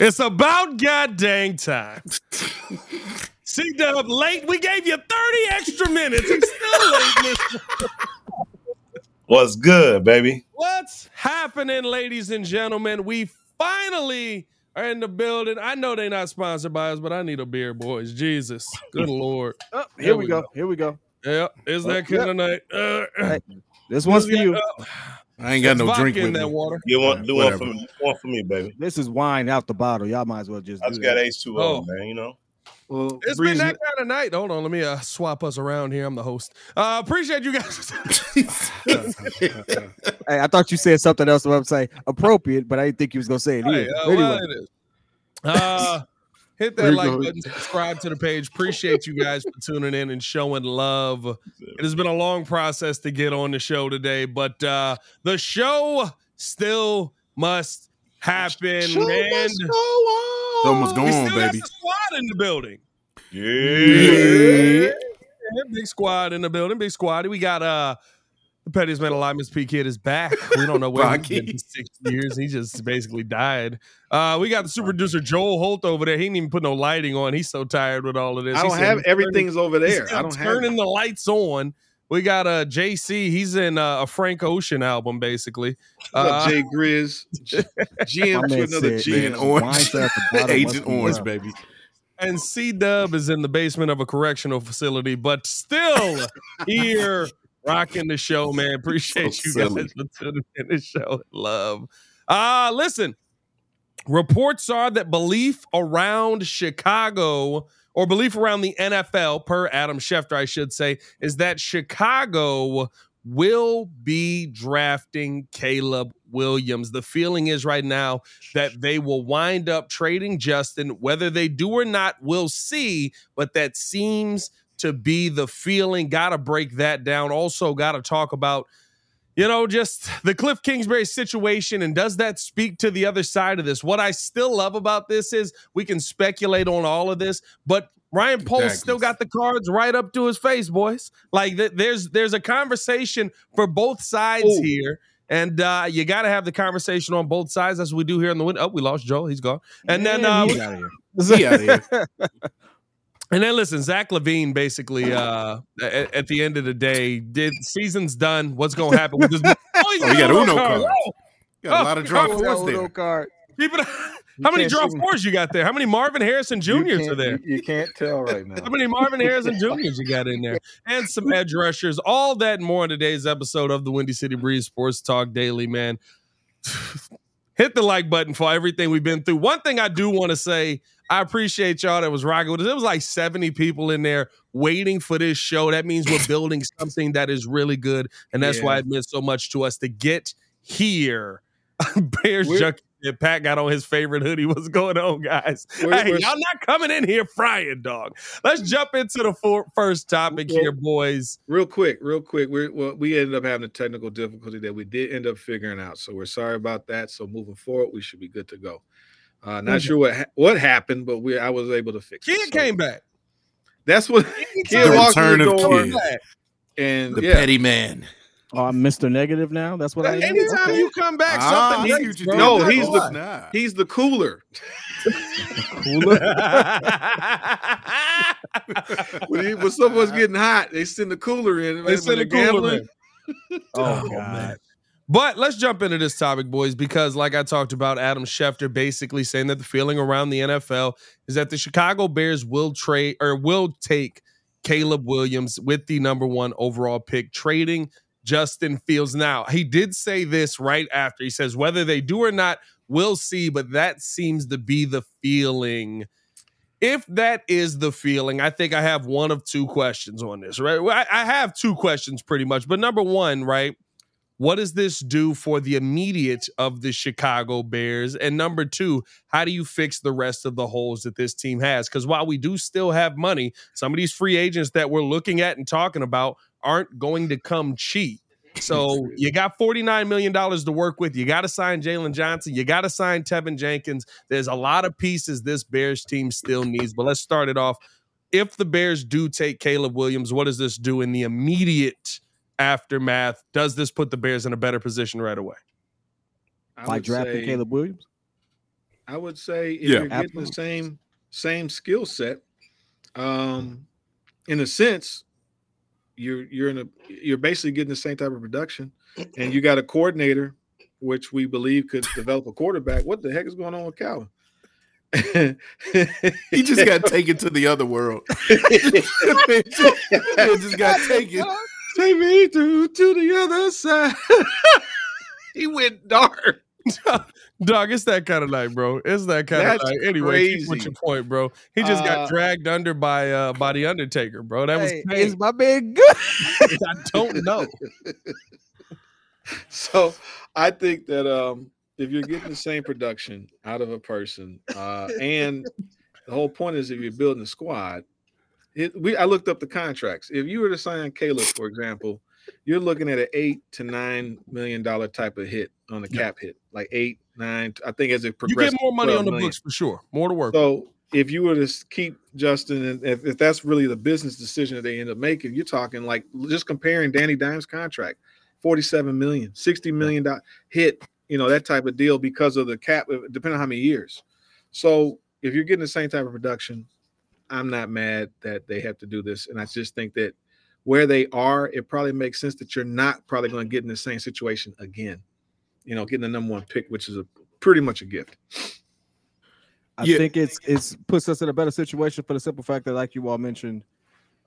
It's about god dang time. C Dub late. We gave you 30 extra minutes. It's still late. Mr. What's good, baby? What's happening, ladies and gentlemen? We finally are in the building. I know they're not sponsored by us, but I need a beer, boys. Jesus. Good Lord. Oh, here we go. Here we go. Yeah, is that kind of night? Uh, Hey, This one's for you. I ain't got no drink in with that me. water. You want do one for me? One for me, baby. This is wine out the bottle. Y'all might as well just. I do just got that. H two Oh. Man. You know. Well, It's been that kind of night. Hold on, let me uh, swap us around here. I'm the host. Uh, appreciate you guys. Hey, I thought you said something else. I'm say appropriate, but I didn't think you was gonna say it Hey, either. uh, anyway, well, it is. Uh, hit that like go. button, subscribe to the page. Appreciate you guys for tuning in and showing love. It has been a long process to get on the show today, but uh, the show still must happen. Show and must go on. So much we going on, got baby. the squad in the building. Yeah. Yeah, big squad in the building. Big squad. We got uh the pettiest man alive, Miss P Kid is back. We don't know where he's been Rocky. six years. He just basically died. Uh we got the super producer Joel Holt over there. He didn't even put no lighting on. He's so tired with all of this. I don't said have he's everything's over turning- he's there. I don't have. turning the lights on. We got uh JC. He's in uh, a Frank Ocean album, basically. What's Uh, up, Jay Grizz? GM to another said, GM. Man, orange. Wine's at the bottom, Agent Orange, rough. baby. and C Dub is in the basement of a correctional facility, but still here rocking the show, man. Appreciate So you silly. guys for tuning in the show. Love. Uh listen. Reports are that belief around Chicago or belief around the NFL, per Adam Schefter, I should say, is that Chicago will be drafting Caleb Williams. The feeling is right now that they will wind up trading Justin. Whether they do or not, we'll see. But that seems to be the feeling. Got to break that down. Also, got to talk about, you know, just the Kliff Kingsbury situation. And does that speak to the other side of this? What I still love about this is we can speculate on all of this, but Ryan Poles Exactly. still got the cards right up to his face, boys. Like th- there's there's a conversation for both sides Ooh. here. And uh, you got to have the conversation on both sides, as we do here in the window. Oh, we lost Joel; he's gone. And then, uh, he's outta here. He outta here. and then, listen, Zach LaVine basically, uh, at, at the end of the day, did season's done. What's going to happen with this? Oh, he's Oh, he got Uno card. cards. Oh, Got a lot of draw Oh, fours there. card. it- How many draw fours you got there? How many Marvin Harrison Juniors are there? You, you can't tell right now. How many Marvin Harrison Juniors you got in there? And some edge rushers. All that and more in today's episode of the Windy City Breeze Sports Talk Daily, man. Hit the like button for everything we've been through. One thing I do want to say, I appreciate y'all that was rocking with us. There was like 70 people in there waiting for this show. That means we're building something that is really good. And that's Yeah. why it meant so much to us to get here. Bears Junkie. And Pat got on his favorite hoodie. What's going on, guys? We're- hey, we're- y'all not coming in here frying, dog. Let's jump into the for- first topic Well- here, boys. Real quick, real quick. We're, well, we ended up having a technical difficulty that we did end up figuring out. So we're sorry about that. So moving forward, we should be good to go. Uh, not sure what ha- what happened, but we I was able to fix it. Kid So came back. That's what kid The walked in return the of door, Kid. and The yeah, petty man. Oh, I'm Mr. Negative now. That's what I am. Anytime Okay. you come back, Ah, something I see breaks, what you No, he's the- Nah. he's the cooler. when, he, when someone's getting hot, they send the cooler in. They send the cooler gambling, in. Oh, man. But let's jump into this topic, boys, because like I talked about, Adam Schefter basically saying that the feeling around the NFL is that the Chicago Bears will trade or will take Caleb Williams with the number one overall pick, trading Justin Fields. Now, he did say this right after. He says, whether they do or not, we'll see, but that seems to be the feeling. If that is the feeling, I think I have one of two questions on this, right? Well, I, I have two questions pretty much, but number one, right? What does this do for the immediate of the Chicago Bears? And number two, how do you fix the rest of the holes that this team has? Because while we do still have money, some of these free agents that we're looking at and talking about aren't going to come cheap. So you got $49 million to work with. You got to sign Jaylon Johnson. You got to sign Teven Jenkins. There's a lot of pieces this Bears team still needs. But let's start it off. If the Bears do take Caleb Williams, what does this do in the immediate aftermath? Does this put the Bears in a better position right away? I Like drafting say- Caleb Williams. I would say if Yeah. you're getting Absolutely. the same same skill set, um, in a sense, you're you're in a you're basically getting the same type of production, and you got a coordinator, which we believe could develop a quarterback. What the heck is going on with Calvin? He just got taken to the other world. he just got taken. Take me to to the other side. he went dark. Dog, it's that kind of night, bro. It's that kind That's of night. Anyway, keep with your point, bro. He just Uh, got dragged under by uh by the Undertaker, bro. That was Hey, pain. is my man good? I don't know. so I think that um, if you're getting the same production out of a person, uh, and the whole point is if you're building a squad, it, we I looked up the contracts. If you were to sign Caleb, for example, you're looking at an eight to nine million dollar type of hit on the cap hit, like eight, nine. I think as it progresses, You get more money on the million. books for sure. More to work. So if you were to keep Justin, and if, if that's really the business decision that they end up making, you're talking like just comparing Danny Dimes' contract, 47 million, 60 million dollar hit, you know, that type of deal because of the cap, uh, depending on how many years. So if you're getting the same type of production, I'm not mad that they have to do this. And I just think that where they are, it probably makes sense that you're not probably going to get in the same situation again. You know, getting the number one pick, which is a pretty much a gift. I Yeah. think it's it's puts us in a better situation for the simple fact that, like you all mentioned,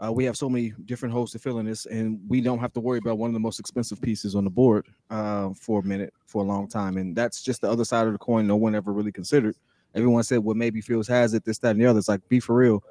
uh, we have so many different holes to fill in this, and we don't have to worry about one of the most expensive pieces on the board uh, for a minute, for a long time, and that's just the other side of the coin. No one ever really considered. Everyone said, "Well, maybe Fields has it, this, that, and the other." It's like, be for real.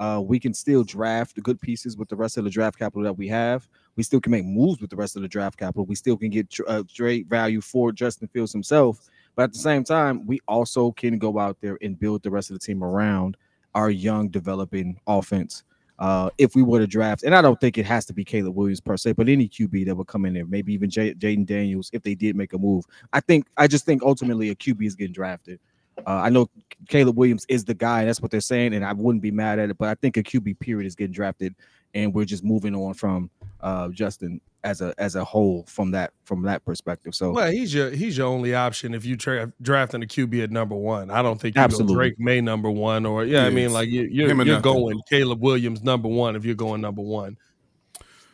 Uh, we can still draft the good pieces with the rest of the draft capital that we have. We still can make moves with the rest of the draft capital. We still can get uh, value for Justin Fields himself. But at the same time, we also can go out there and build the rest of the team around our young developing offense. Uh, if we were to draft, and I don't think it has to be Caleb Williams per se, but any QB that would come in there, maybe even J- Jayden Daniels, if they did make a move. I think I just think ultimately a QB is getting drafted. Uh, I know Caleb Williams is the guy, that's what they're saying, and I wouldn't be mad at it. But I think a QB period is getting drafted, and we're just moving on from uh, Justin as a as a whole from that from that perspective. So Well, he's your he's your only option if you tra- drafting a QB at number one. I don't think you Absolutely. go Drake Maye number one or yeah, I mean Yes. like you, you're you're going Caleb Williams number one if you're going number one.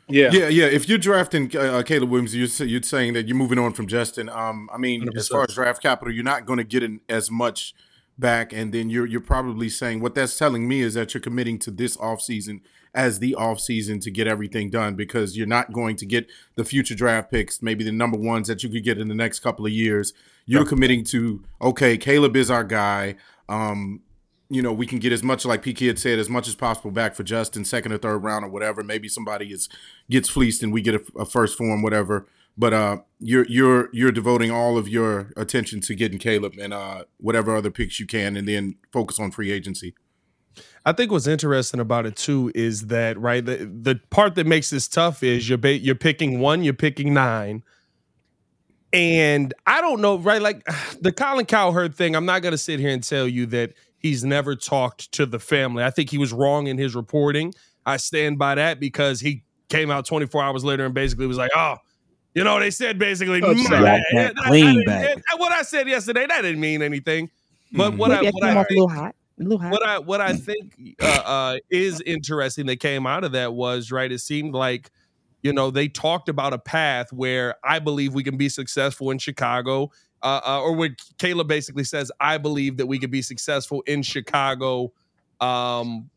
Yeah. Yeah, yeah. If you're drafting uh, Caleb Williams, you're, you're saying that you're moving on from Justin. Um, I mean, as 100%. far as draft capital, you're not going to get in as much back, and then you're you're probably saying what that's telling me is that you're committing to this offseason as the offseason to get everything done because you're not going to get the future draft picks, maybe the number ones that you could get in the next couple of years. You're committing to okay, Caleb is our guy. Um, you know, we can get as much, like PK had said, as much as possible back for Justin, second or third round or whatever. Maybe somebody is gets fleeced and we get a, a first form, whatever. But uh, you're you're you're devoting all of your attention to getting Caleb and uh, whatever other picks you can, and then focus on free agency. I think what's interesting about it too is that right the the part that makes this tough is you're ba- you're picking one, you're picking nine, and I don't know right like the Colin Cowherd thing. I'm not gonna sit here and tell you that he's never talked to the family. I think he was wrong in his reporting. I stand by that because he came out 24 hours later and basically was like, oh. You know, they said basically, Touchdown. "Mm, Like yeah, that I- I clean didn't- back. that- what I said yesterday, that didn't mean anything. But Mhm. what I, Maybe I what I think, little hot. Little hot. what I what I think uh, uh, is interesting that came out of that was right. It seemed like you know, they talked about a path where I believe we can be successful in Chicago, uh, uh, or what Caleb basically says, I believe that we could be successful in Chicago, um,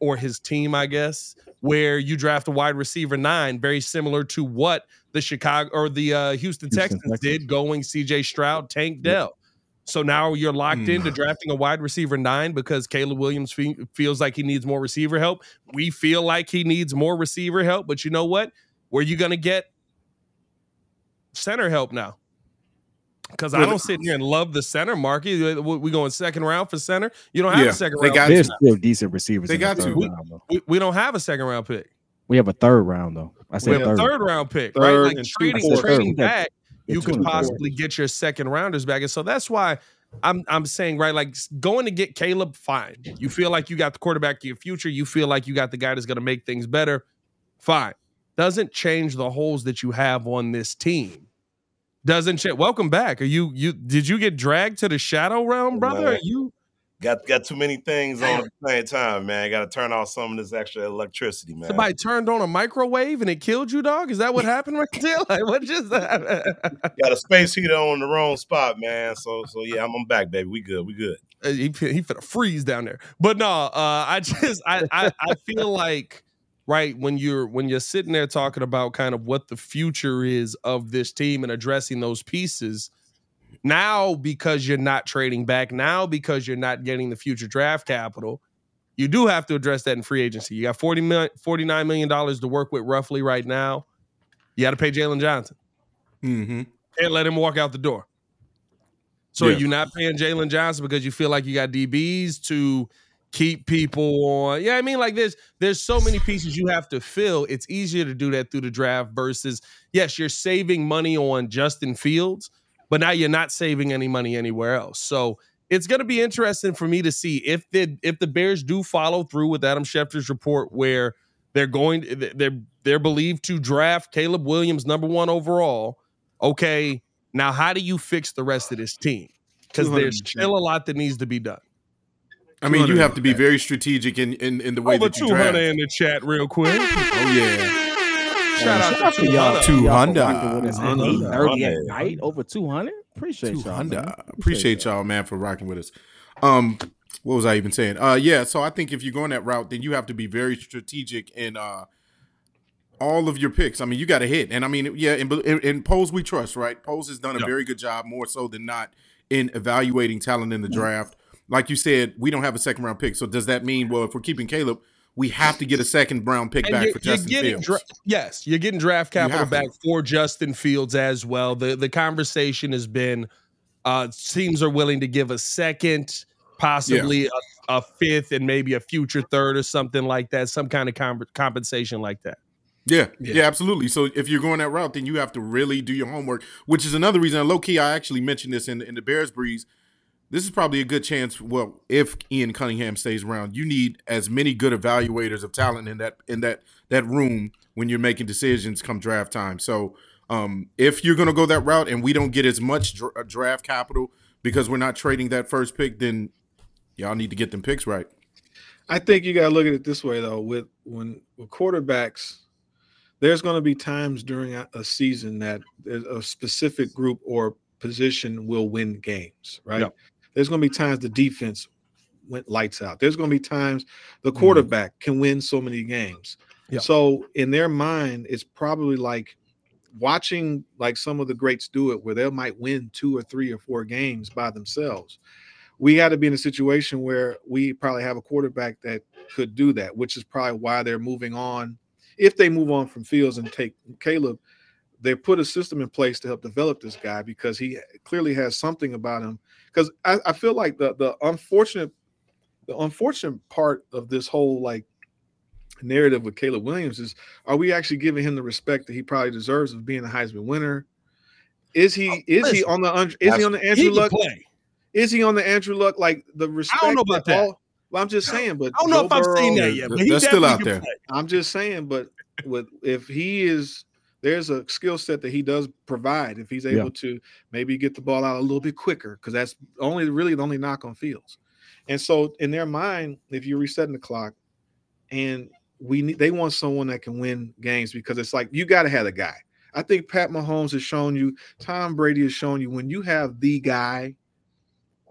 or his team, I guess, where you draft a wide receiver nine, very similar to what the Chicago or the uh, Houston, Houston Texans, Texans. did, going C.J. Stroud, Tank Dell. So now you're locked Hmm. into drafting a wide receiver nine because Caleb Williams fe- feels like he needs more receiver help. We feel like he needs more receiver help, but you know what? Where you going to get center help now? Because I don't sit here and love the center market. Uh, we we going second round for center. You don't have Yeah, a second they round. got pick. There's still decent receivers. They in the got third to. round, we, we don't have a second round pick. We have a third round though. I We said have a third. third round pick, Third right? Like trading, trading Third. back, Yeah, you could and a possibly get your second rounders back. And so that's why I'm I'm saying, right, like going to get Caleb, fine. You feel like you got the quarterback of your future. You feel like you got the guy that's going to make things better. Fine. Doesn't change the holes that you have on this team. Doesn't change. Welcome back. Are you you did you get dragged to the shadow realm, brother? Are you Got got too many things on at the same time, man. Got to turn off some of this extra electricity, man. somebody turned on a microwave and it killed you, dog? Is that what happened right there? Like what just happened? Got a space heater on the wrong spot, man. So so yeah, I'm, I'm back, baby. We good. We good. Uh, he he finna freeze down there. But no, uh, I just I, I I feel like right when you're when you're sitting there talking about kind of what the future is of this team and addressing those pieces. Now, because you're not trading back, now because you're not getting the future draft capital, you do have to address that in free agency. You got 40 million, $49 million to work with roughly right now. You got to pay Jaylon Johnson. Mm-hmm. Can't let him walk out the door. So Yeah. are not paying Jaylon Johnson because you feel like you got DBs to keep people on? Yeah, I mean, like there's there's so many pieces you have to fill. It's easier to do that through the draft versus yes, you're saving money on Justin Fields, but now you're not saving any money anywhere else. So it's going to be interesting for me to see if the if the Bears do follow through with Adam Schefter's report where they're going they're they're believed to draft Caleb Williams number 1 overall. Okay, now how do you fix the rest of this team? Cuz there's still a lot that needs to be done. I mean, you have to be back. very strategic in in, in the way Over that you 200 draft. in the chat real quick. Oh yeah. Shout out Shout out to to y'all. 200. 200. Y'all for rocking with us at 200. 8:30 at 200. night. Over 200. Appreciate y'all. man. Appreciate y'all, man, for rocking with us. Um, what was I even saying? Uh, yeah. So I think if you're going that route, then you have to be very strategic in uh all of your picks. I mean, you got to hit, and I mean, yeah. In, in, in Poles, we trust, right? Poles has done a Yeah. very good job, more so than not, in evaluating talent in the draft. Like you said, we don't have a second round pick. So does that mean, well, if we're keeping Caleb, we have to get a second round pick And back you're, for Justin Fields? dra- yes, you're getting draft capital have to. back for Justin Fields as well. The the conversation has been uh teams are willing to give a second, possibly a, a fifth, and maybe a future third or something like that, some kind of com- compensation like that. Yeah, yeah, Yeah. absolutely. So if you're going that route, then you have to really do your homework, which is another reason. Low key, I actually mentioned this in in the Bears breeze. This is probably a good chance. Well, if Ian Cunningham stays around, you need as many good evaluators of talent in that in that that room when you're making decisions come draft time. So um, if you're going to go that route and we don't get as much dra- uh, draft capital because we're not trading that first pick, then y'all need to get them picks right. I think you got to look at it this way though. With when with quarterbacks, there's going to be times during a, a season that a specific group or position will win games, right? Yeah. There's going to be times the defense went lights out. There's going to be times the Mhm. quarterback can win so many games. Yeah. So in their mind, it's probably like watching like some of the greats do it, where they might win two or three or four games by themselves we got to be in a situation where we probably have a quarterback that could do that, which is probably why they're moving on. If they move on from Fields and take Caleb, they put a system in place to help develop this guy because he clearly has something about him. Because I, I feel like the the unfortunate the unfortunate part of this whole like narrative with Caleb Williams is are we actually giving him the respect that he probably deserves of being a Heisman winner? Is he oh, is he on the is he on the Andrew can Luck play. is he on the Andrew Luck like the respect? I don't know about that. all- well, I'm just saying, but I don't know Joe if I've seen that yet, but he That's still definitely out there. play. I'm just saying, but with if he is, there's a skill set that he does provide. If he's able to maybe get the ball out a little bit quicker, because that's only really the only knock on Fields. And so, in their mind, if you're resetting the clock, and we need they want someone that can win games because it's like you got to have a guy. I think Pat Mahomes has shown you, Tom Brady has shown you when you have the guy,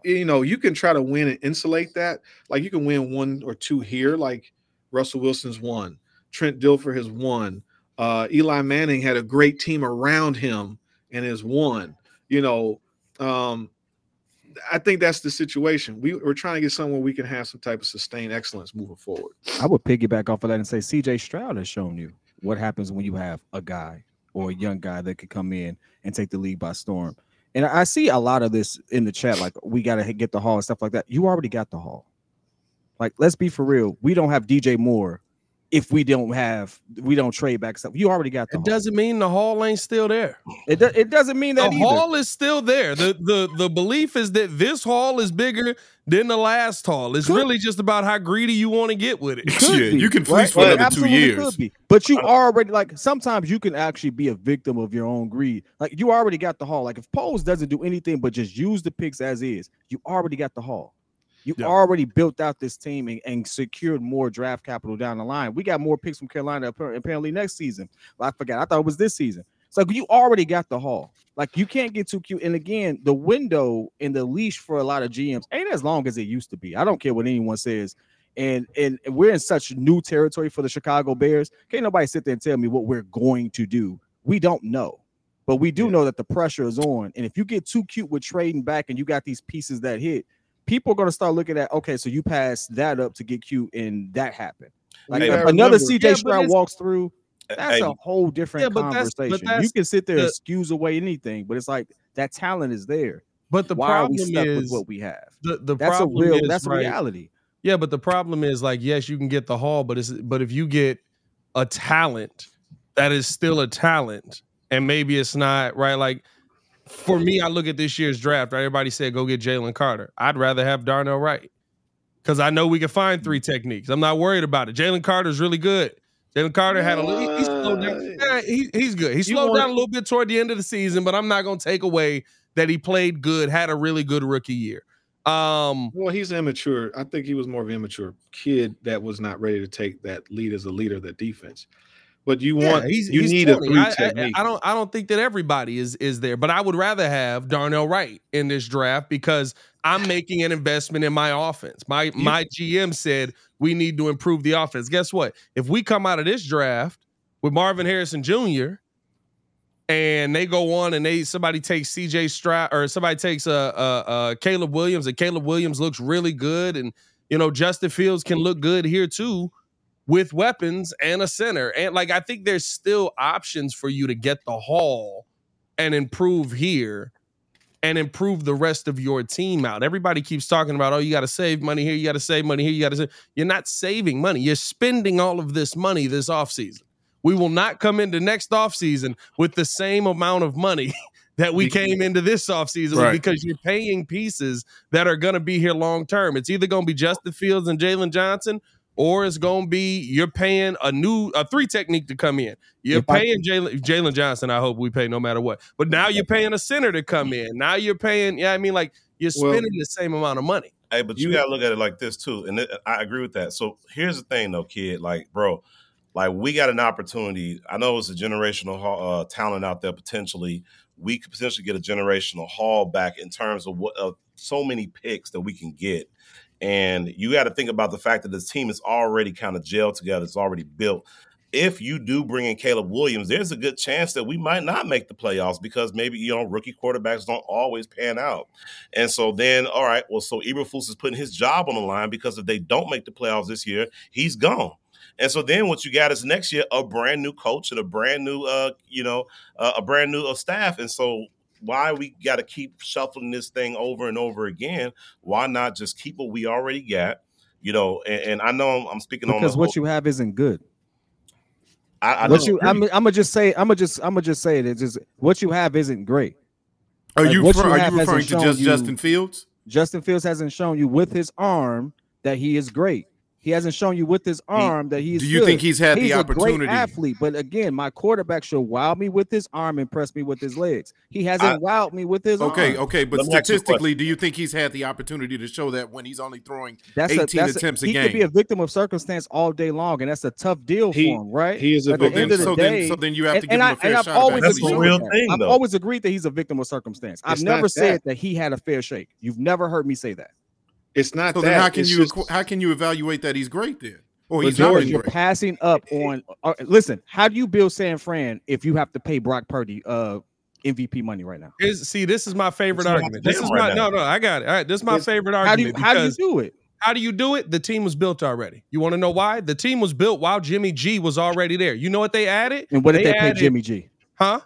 you know, you can try to win and insulate that. Like you can win one or two here, like Russell Wilson's won, Trent Dilfer has won, uh, Eli Manning had a great team around him and has won. You know, um, I think that's the situation. We, we're trying to get somewhere we can have some type of sustained excellence moving forward. I would piggyback off of that and say CJ Stroud has shown you what happens when you have a guy or a young guy that could come in and take the league by storm. And I see a lot of this in the chat, like we got to get the haul and stuff like that. You already got the haul. Like, let's be for real. We don't have DJ Moore if we don't have we don't trade back stuff. You already got the It haul. doesn't mean the haul ain't still there. It, do, it doesn't mean The that either. haul is still there. The the the belief is that this haul is bigger than the last haul. It's Could- really just about how greedy you want to get with it. Could Yeah, be, you can right? for another two years. could be. But you uh, already like sometimes you can actually be a victim of your own greed. Like you already got the haul. Like if Poles doesn't do anything but just use the picks as is, you already got the haul. You Yeah. already built out this team and, and secured more draft capital down the line. We got more picks from Carolina apparently next season. Well, I forgot. I thought it was this season. So you already got the haul. Like you can't get too cute. And again, the window and the leash for a lot of GMs ain't as long as it used to be. I don't care what anyone says. And and we're in such new territory for the Chicago Bears. Can't nobody sit there and tell me what we're going to do. We don't know. But we do know that the pressure is on. And if you get too cute with trading back and you got these pieces that hit, people are going to start looking at okay, so you passed that up to get cute and that happened. Like Hey, another CJ Yeah, Stroud walks through, that's Hey, a whole different Yeah, but that's- but conversation. you can sit there and the- excuse away anything, but it's like that talent is there. But the Why are we problem stuck with is what we have? the, the That's a problem real. is, that's a right, reality. Yeah, but the problem is like yes, you can get the haul, but it's but if you get a talent that is still a talent, and maybe it's not right. Like for me, I look at this year's draft. Right, everybody said go get Jalen Carter. I'd rather have Darnell Wright because I know we can find three techniques. I'm not worried about it. Jalen Carter's really good. Jalen Carter had a little. He, he slowed down. Yeah, he, he's good. He slowed want- down a little bit toward the end of the season, but I'm not going to take away that he played good, had a really good rookie year. Um, Well, he's immature. I think he was more of an immature kid that was not ready to take that lead as a leader of the defense. But you Yeah, want he's, you he's need 20. a three I- I- technique. I, don't I don't think that everybody is is there, but I would rather have Darnell Wright in this draft because I'm making an investment in my offense. My my GM said we need to improve the offense. Guess what? If we come out of this draft with Marvin Harrison Jr. and they go on and they somebody takes CJ Stroud or somebody takes uh, uh uh Caleb Williams and Caleb Williams looks really good and you know Justin Fields can look good here too with weapons and a center. And like I think there's still options for you to get the haul and improve here and improve the rest of your team out. Everybody keeps talking about, oh, you got to save money here, you got to save money here, you got to save. You're not saving money. You're spending all of this money this offseason. We will not come into next offseason with the same amount of money that we came into this offseason Right. because you're paying pieces that are going to be here long term. It's either going to be Justin Fields and Jaylon Johnson, or it's going to be you're paying a new a three technique to come in. You're If paying Jaylon Jaylon Johnson. I hope we pay no matter what. But now you're paying a center to come in. Now you're paying. Yeah, I mean, like you're Well- spending the same amount of money. Hey, but you, You- gotta look at it like this too, and it, I agree with that. So here's the thing, though, kid. Like, bro, like we got an opportunity. I know it's a generational uh, talent out there potentially. We could potentially get a generational haul back in terms of what of so many picks that we can get. And you got to think about the fact that this team is already kind of gelled together. It's already built. If you do bring in Caleb Williams, there's a good chance that we might not make the playoffs because maybe you know rookie quarterbacks don't always pan out. And so then, all right, well, so Eberflus is putting his job on the line because if they don't make the playoffs this year, he's gone. And so then what you got is next year a brand new coach and a brand new, uh, you know, uh, a brand new uh, staff. And so why we got to keep shuffling this thing over and over again? Why not just keep what we already got? You know, and, and I know I'm, I'm speaking on Because what whole- you have isn't good. I, I what you I'm, I'm gonna just say, I'm gonna just, I'm gonna just say it. It's just what you have isn't great. Are Like, you what refer- you are you referring to just you- Justin Fields? Justin Fields hasn't shown you with his arm that he is great. He hasn't shown you with his arm that he's. Do you good. think he's had he's the a opportunity? great athlete, but again, my quarterback should wow me with his arm and press me with his legs. He hasn't I- wowed me with his Okay, arm. okay, but Let me ask you a statistically, do you think he's had the opportunity to show that when he's only throwing That's a, 18 that's attempts a he could be a victim of circumstance all day long, and that's a tough deal He- for him, right? he is a At the victim. end of the so day, then, so then you have and, to give and him I, a fair and I've shot. always That's a agreed real with that. thing, I've though. always agreed that he's a victim of circumstance. I've never said that. that he had a fair shake. You've never heard me say that. It's not So that. then, how can it's you just- how can you evaluate that he's great then? Or But he's not George, You're great. passing up on. Uh, listen, how do you build San Fran if you have to pay Brock Purdy uh MVP money right now? Is see, this is my favorite It's argument. This is right my now. no, no. I got it. All right, this is my It's- favorite How do you argument. how do you do it? how do you do it? The team was built already. You want to know why? The team was built while Jimmy G was already there. You know what they added? And what did they, pay added- Jimmy G? Huh?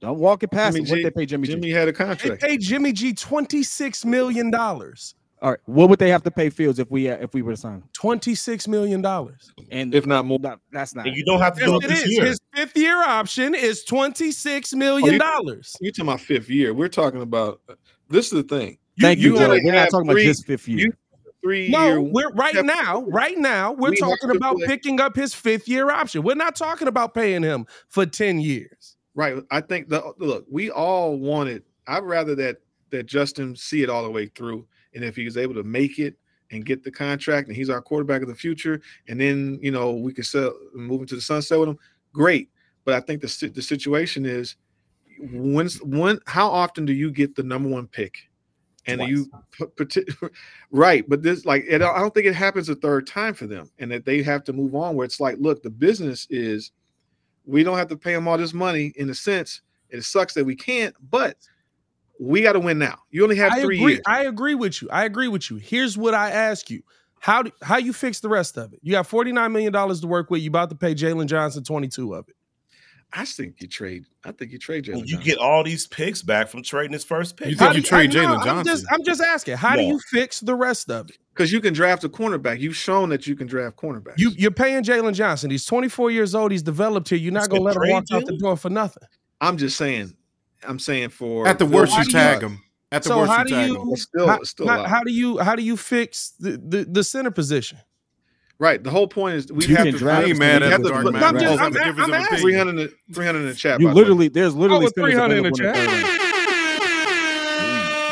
Don't walk it past Jimmy him. What did they pay Jimmy, G? Jimmy had a contract. They paid Jimmy G twenty six million dollars. All right, what would they have to pay Fields if we uh, if we were to sign him? Twenty six million dollars. And if not more. no, that's not. And you don't have to do it it this is. year. His fifth year option is twenty six million dollars. You're talking about fifth year. We're talking about this is the thing. Thank you, you Joe. We're not talking three- about just fifth year. you- Three No, year. we're right Yep. now. Right now, we're We talking about play- picking up his fifth year option. We're not talking about paying him for ten years. Right. I think the look, we all wanted. I'd rather that that Justin see it all the way through, and if he was able to make it and get the contract, and he's our quarterback of the future, and then you know we can sell move into the sunset with him. Great. But I think the the situation is when's when how often do you get the number one pick? And you right, but this like it, I don't think it happens a third time for them, and that they have to move on. Where it's like, look, the business is we don't have to pay them all this money in a sense. It sucks that we can't, but we got to win now. You only have I three agree. years. I agree with you. I agree with you. Here's what I ask you: How do, how you fix the rest of it? You got forty nine million dollars to work with. You about to pay Jaylon Johnson twenty two of it. I think you trade. I think you trade Jaylon. And you Johnson. get all these picks back from trading his first pick. You How think do you trade I- no, Jaylon I'm just, Johnson? I'm just asking. How do you fix the rest of it? because you can draft a cornerback. You've shown that you can draft cornerbacks. You you're paying Jaylon Johnson. He's 24 years old. He's developed here. You're not gonna let him trade walk out the door for nothing. I'm just saying. I'm saying for At the for- worst, you do you- tag him. At the So worst, how you tag you- him. It's still, how, it's still how, how do you how do you fix the, the, the center position? right. The whole point is we You have to. draft I we ain't mad at the dark man. I'm just- both have I'm a a- I'm asking. 300 in the 300 in the chat. you by the way. literally there's literally with spinners 300 in the chat. third round.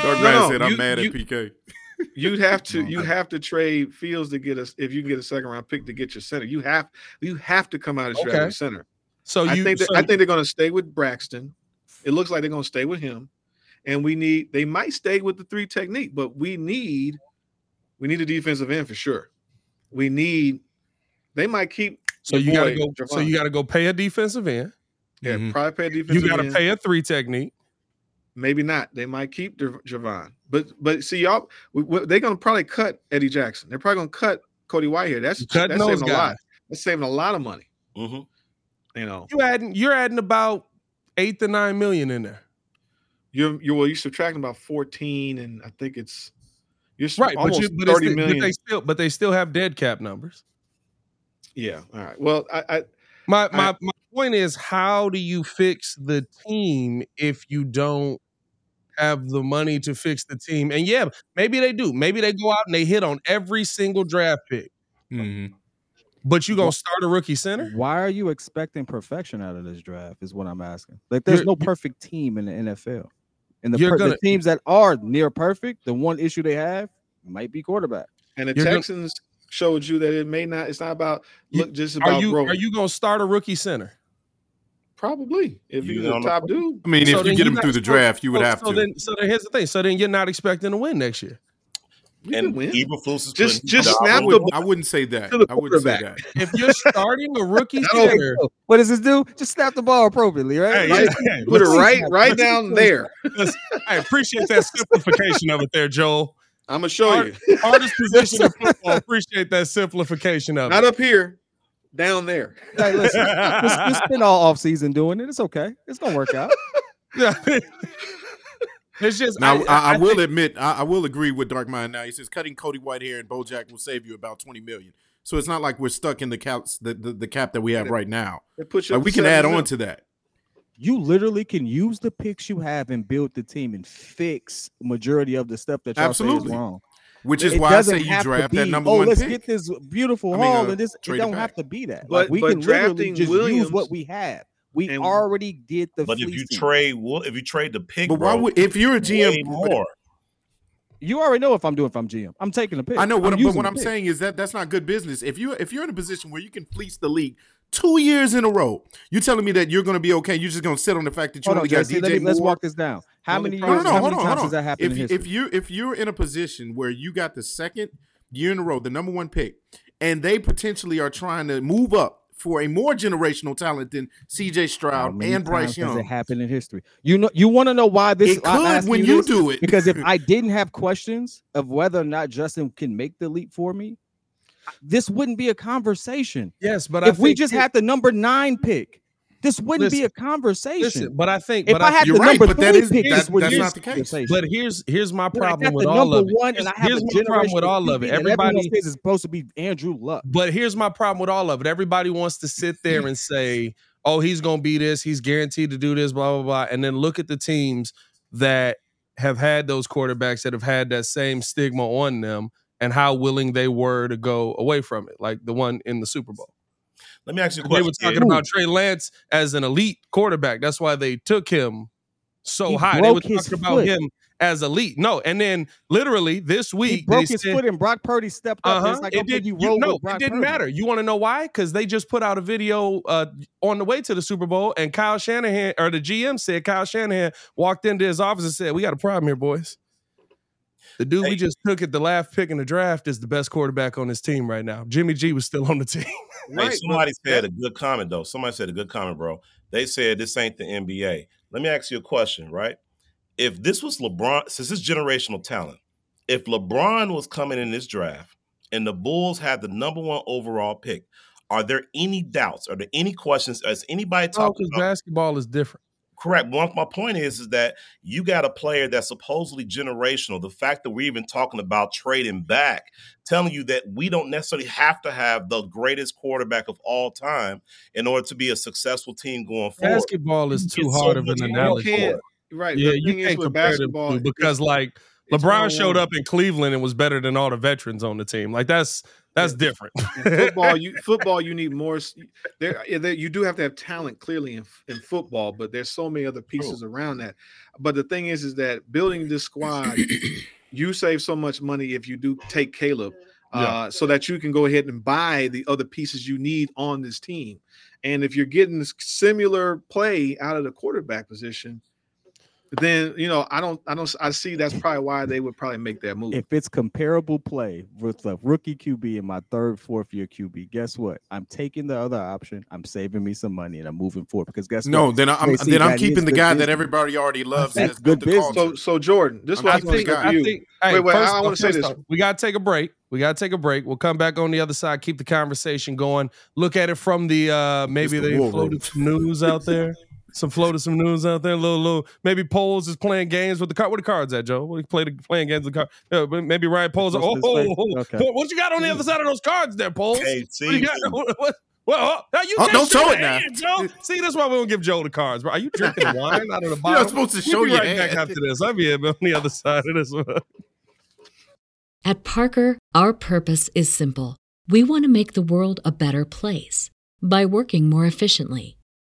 Dark No, man no, said, "I'm you- mad you- at PK." You'd have to you have to trade Fields to get us if you can get a second round pick to get your center. You have you have to come out of Okay. draft center. So you I think that, so I think they're going to stay with Braxton. It looks like they're going to stay with him, and we need they might stay with the three technique, but we need we need a defensive end for sure. We need they might keep so you gotta boy, go so you gotta go pay a defensive end. yeah Mhm. probably pay a defensive You gotta end. pay a three technique. Maybe not. They might keep Jav- Javon, but but see y'all, we, we- they're going to probably cut Eddie Jackson. They're probably going to cut Cody Whitehair. That's Cutting that's those saving a lot. That's saving a lot of money. hmm You know, You adding you're adding about eight to nine million in there. you're you're well, you're subtracting about 14, and I think it's you're s- Right, but you but, it's the- million. but they still but they still have dead cap numbers. yeah. All right. Well, I, I My my I- my point is how do you fix the team if you don't have the money to fix the team? And yeah, maybe they do. Maybe they go out and they hit on every single draft pick. Mhm. But you gonna start a rookie center? Why are you expecting perfection out of this draft? Is what I'm asking. Like, there's You're- no perfect team in the NFL. And the, You're per- gonna- teams that are near perfect, the one issue they have might be quarterback. and the You're gonna- Texans showed you that it may not. It's not about You- look just about Are you growth. are you gonna start a rookie center? probably if You you're don't the know. top dude? I mean, So if you get him through the draft, you would so- have so to. Then, so then here's the thing. So then you're not expecting to win next year. You And win. Eberflus is Just- just Dobbs snap I, the ball I wouldn't say that. I wouldn't say that. If you're starting a rookie I don't think center, so. What does this do? Just snap the ball appropriately, right? Hey, Like, hey, Put it right right down there. I appreciate that simplification of it there, Joel. I'm gonna show Hard- you. Hardest position in football. Appreciate that simplification of it. Not it. up here, down there. like, listen, we, we spend all off season doing it. It's okay. It's gonna work out. Yeah. It's just Now, I, I, will think- admit, I, I will agree with Dark Mind. Now he says cutting Cody Whitehair and Bojack will save you about twenty million. So it's not like we're stuck in the caps, the, the, the cap that we have right now. It puts Like we can add on to that. You literally can use the picks you have and build the team and fix majority of the stuff that y'all say is wrong. Which is It why I say you have to draft that be, number oh, one let's pick. get this beautiful I mean, haul, uh, and this it don't back. have to be that. But- like, we but can literally drafting just use what we have. We and- already did the. But if you fleecing. trade, Wo- if you trade the pick, But why would if you're a GM? more. you already know if I'm doing if I'm GM. I'm taking the pick. I know what, I'm but what I'm pick. saying is that that's not good business. If you if you're in a position where you can fleece the league two years in a row, you're telling me that you're going to be okay. You're just going to sit on the fact that you Hold on, only got JC, DJ let me, let's walk this down. How many no, No, years? no, no, how hold many on, times hold has that on. happened If you, if you if you're in a position where you got the second year in a row, the number one pick, and they potentially are trying to move up for a more generational talent than C.J. Stroud and Bryce times has Young, it happened in history? You know, you want to know why this? it could when you this? do it. because if I didn't have questions of whether or not Justin can make the leap for me, this wouldn't be a conversation. Yes, but I if we just it- had the number nine pick, this wouldn't be a conversation. listen, but I think if but I had the right, number but that three is- pick, that- that's not the case. But here's here's my problem with all of it. I here's my problem with all of it. QB, and everyone Everybody, says it's supposed to be Andrew Luck. but here's my problem with all of it. Everybody wants to sit there and say, "Oh, he's going to be this. He's guaranteed to do this." Blah blah blah. And then look at the teams that have had those quarterbacks that have had that same stigma on them, and how willing they were to go away from it. Like the one in the Super Bowl. Let me ask you a question. They were talking kid. about Trey Lance as an elite quarterback. That's why they took him so He high. They were broke his talking about foot. him as elite. No, and then literally this He week broke they his said, foot, and Brock Purdy stepped up. uh-huh, It's like, it okay, did, you you, roll no, with Brock it didn't Purdy. matter. You want to know why? Because they just put out a video uh, on the way to the Super Bowl, and Kyle Shanahan or the GM said Kyle Shanahan walked into his office and said, "We got a problem here, boys." The dude we just took at the last pick in the draft is the best quarterback on his team right now. Jimmy G was still on the team. Hey, Right, but somebody said a good comment though. Somebody said a good comment, bro. They said this ain't the NBA. Let me ask you a question, right? If this was LeBron, since it's generational talent, if LeBron was coming in this draft and the Bulls had the number one overall pick, are there any doubts? Are there any questions? Has anybody Oh, talked because about basketball is different. Correct. One, my point is, is that you got a player that's supposedly generational. The fact that we're even talking about trading back, telling you that we don't necessarily have to have the greatest quarterback of all time in order to be a successful team going forward. Basketball is too It's so hard of an more analogy. Right. Yeah, the you thing is can't with compare them basketball because like it's LeBron showed up in Cleveland and was better than all the veterans on the team. Like that's that's Yeah. different. football, you football, you need more. There, there, you do have to have talent clearly in in football, but there's so many other pieces around that. But the thing is, is that building this squad, you save so much money if you do take Caleb, uh, so that you can go ahead and buy the other pieces you need on this team. And if you're getting this similar play out of the quarterback position, then you know I don't, I don't, I see that's probably why they would probably make that move. If it's comparable play with a rookie QB in my third, fourth year QB, guess what? I'm taking the other option. I'm saving me some money and I'm moving forward because guess No, what? then I'm They see then I'm keeping the good guy that everybody already loves. That's good business. so, so Jordan, this is I'm what I I was going to think, for I you. think hey, Wait, wait, first I off- wanna say this. off, We gotta take a break. We gotta take a break. We'll come back on the other side, keep the conversation going. Look at it from the uh maybe It's the they war floated news out there. Some floated some news out there. Little little maybe Poles is playing games with the card. Where the cards at, Joe? What he played playing games with the card? Uh, maybe Ryan Poles. Oh, What's his face? oh, Okay. what, what you got on the other side of those cards there, Poles? Hey, What you got? What, what, well, oh, you Oh, don't show it now. hand, Joe. See, that's why we don't give Joe the cards, bro. Are you drinking wine out of the You're bottle? not supposed to show We'll show be your right back after this. I'll be on the other side of this one. At Parker, our purpose is simple. We want to make the world a better place by working more efficiently,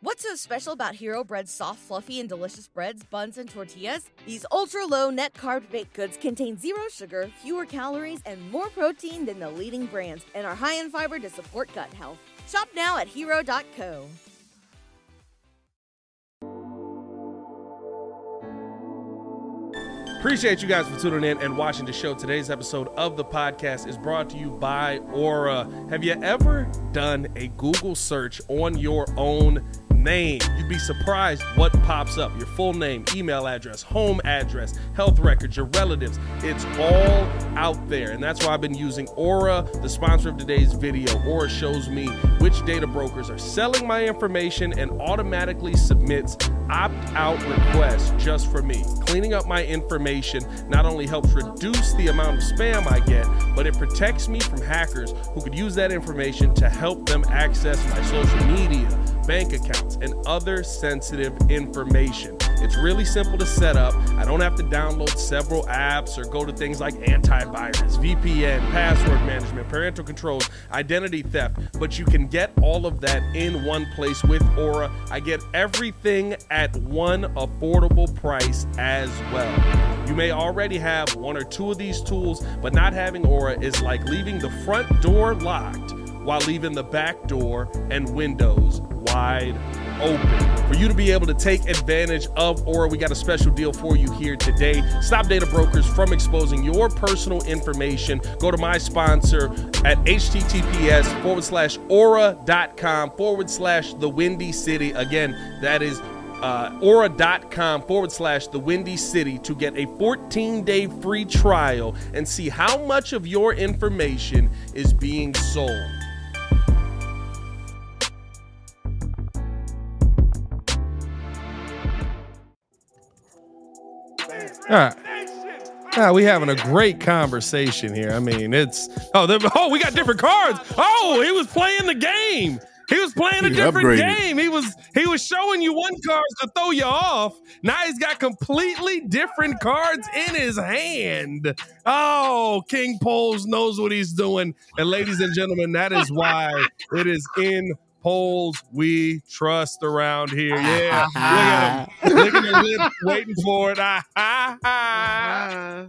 What's so special about Hero Bread's soft, fluffy, and delicious breads, buns, and tortillas? These ultra low net carb baked goods contain zero sugar, fewer calories, and more protein than the leading brands, and are high in fiber to support gut health. Shop now at hero.co. Appreciate you guys for tuning in and watching the show. Today's episode of the podcast is brought to you by Aura. Have you ever done a Google search on your own name. You'd be surprised what pops up. Your full name, email address, home address, health records, your relatives. It's all out there. And that's why I've been using Aura, the sponsor of today's video. Aura shows me which data brokers are selling my information and automatically submits opt out requests just for me. Cleaning up my information not only helps reduce the amount of spam I get, but it protects me from hackers who could use that information to help them access my social media, bank accounts, and other sensitive information. It's really simple to set up. I don't have to download several apps or go to things like antivirus, VPN, password management, parental controls, identity theft, but you can get all of that in one place with Aura. I get everything at one affordable price as well. You may already have one or two of these tools, but not having Aura is like leaving the front door locked while leaving the back door and windows wide open. For you to be able to take advantage of Aura, we got a special deal for you here today. Stop data brokers from exposing your personal information. Go to my sponsor at https forward slash aura.com forward slash the windy city. Again, that is uh, aura.com forward slash the windy city to get a 14 day free trial and see how much of your information is being sold. All right. Ah, we having a great conversation here. I mean, it's oh, oh, we got different cards. Oh, he was playing the game. He was playing a He different upgraded. game. He was he was showing you one card to throw you off. Now he's got completely different cards in his hand. Oh, King Poles knows what he's doing. And ladies and gentlemen, that is why it is in Poles we trust around here. Yeah. Look at him. Look at him waiting for it. Ah, ah, ah.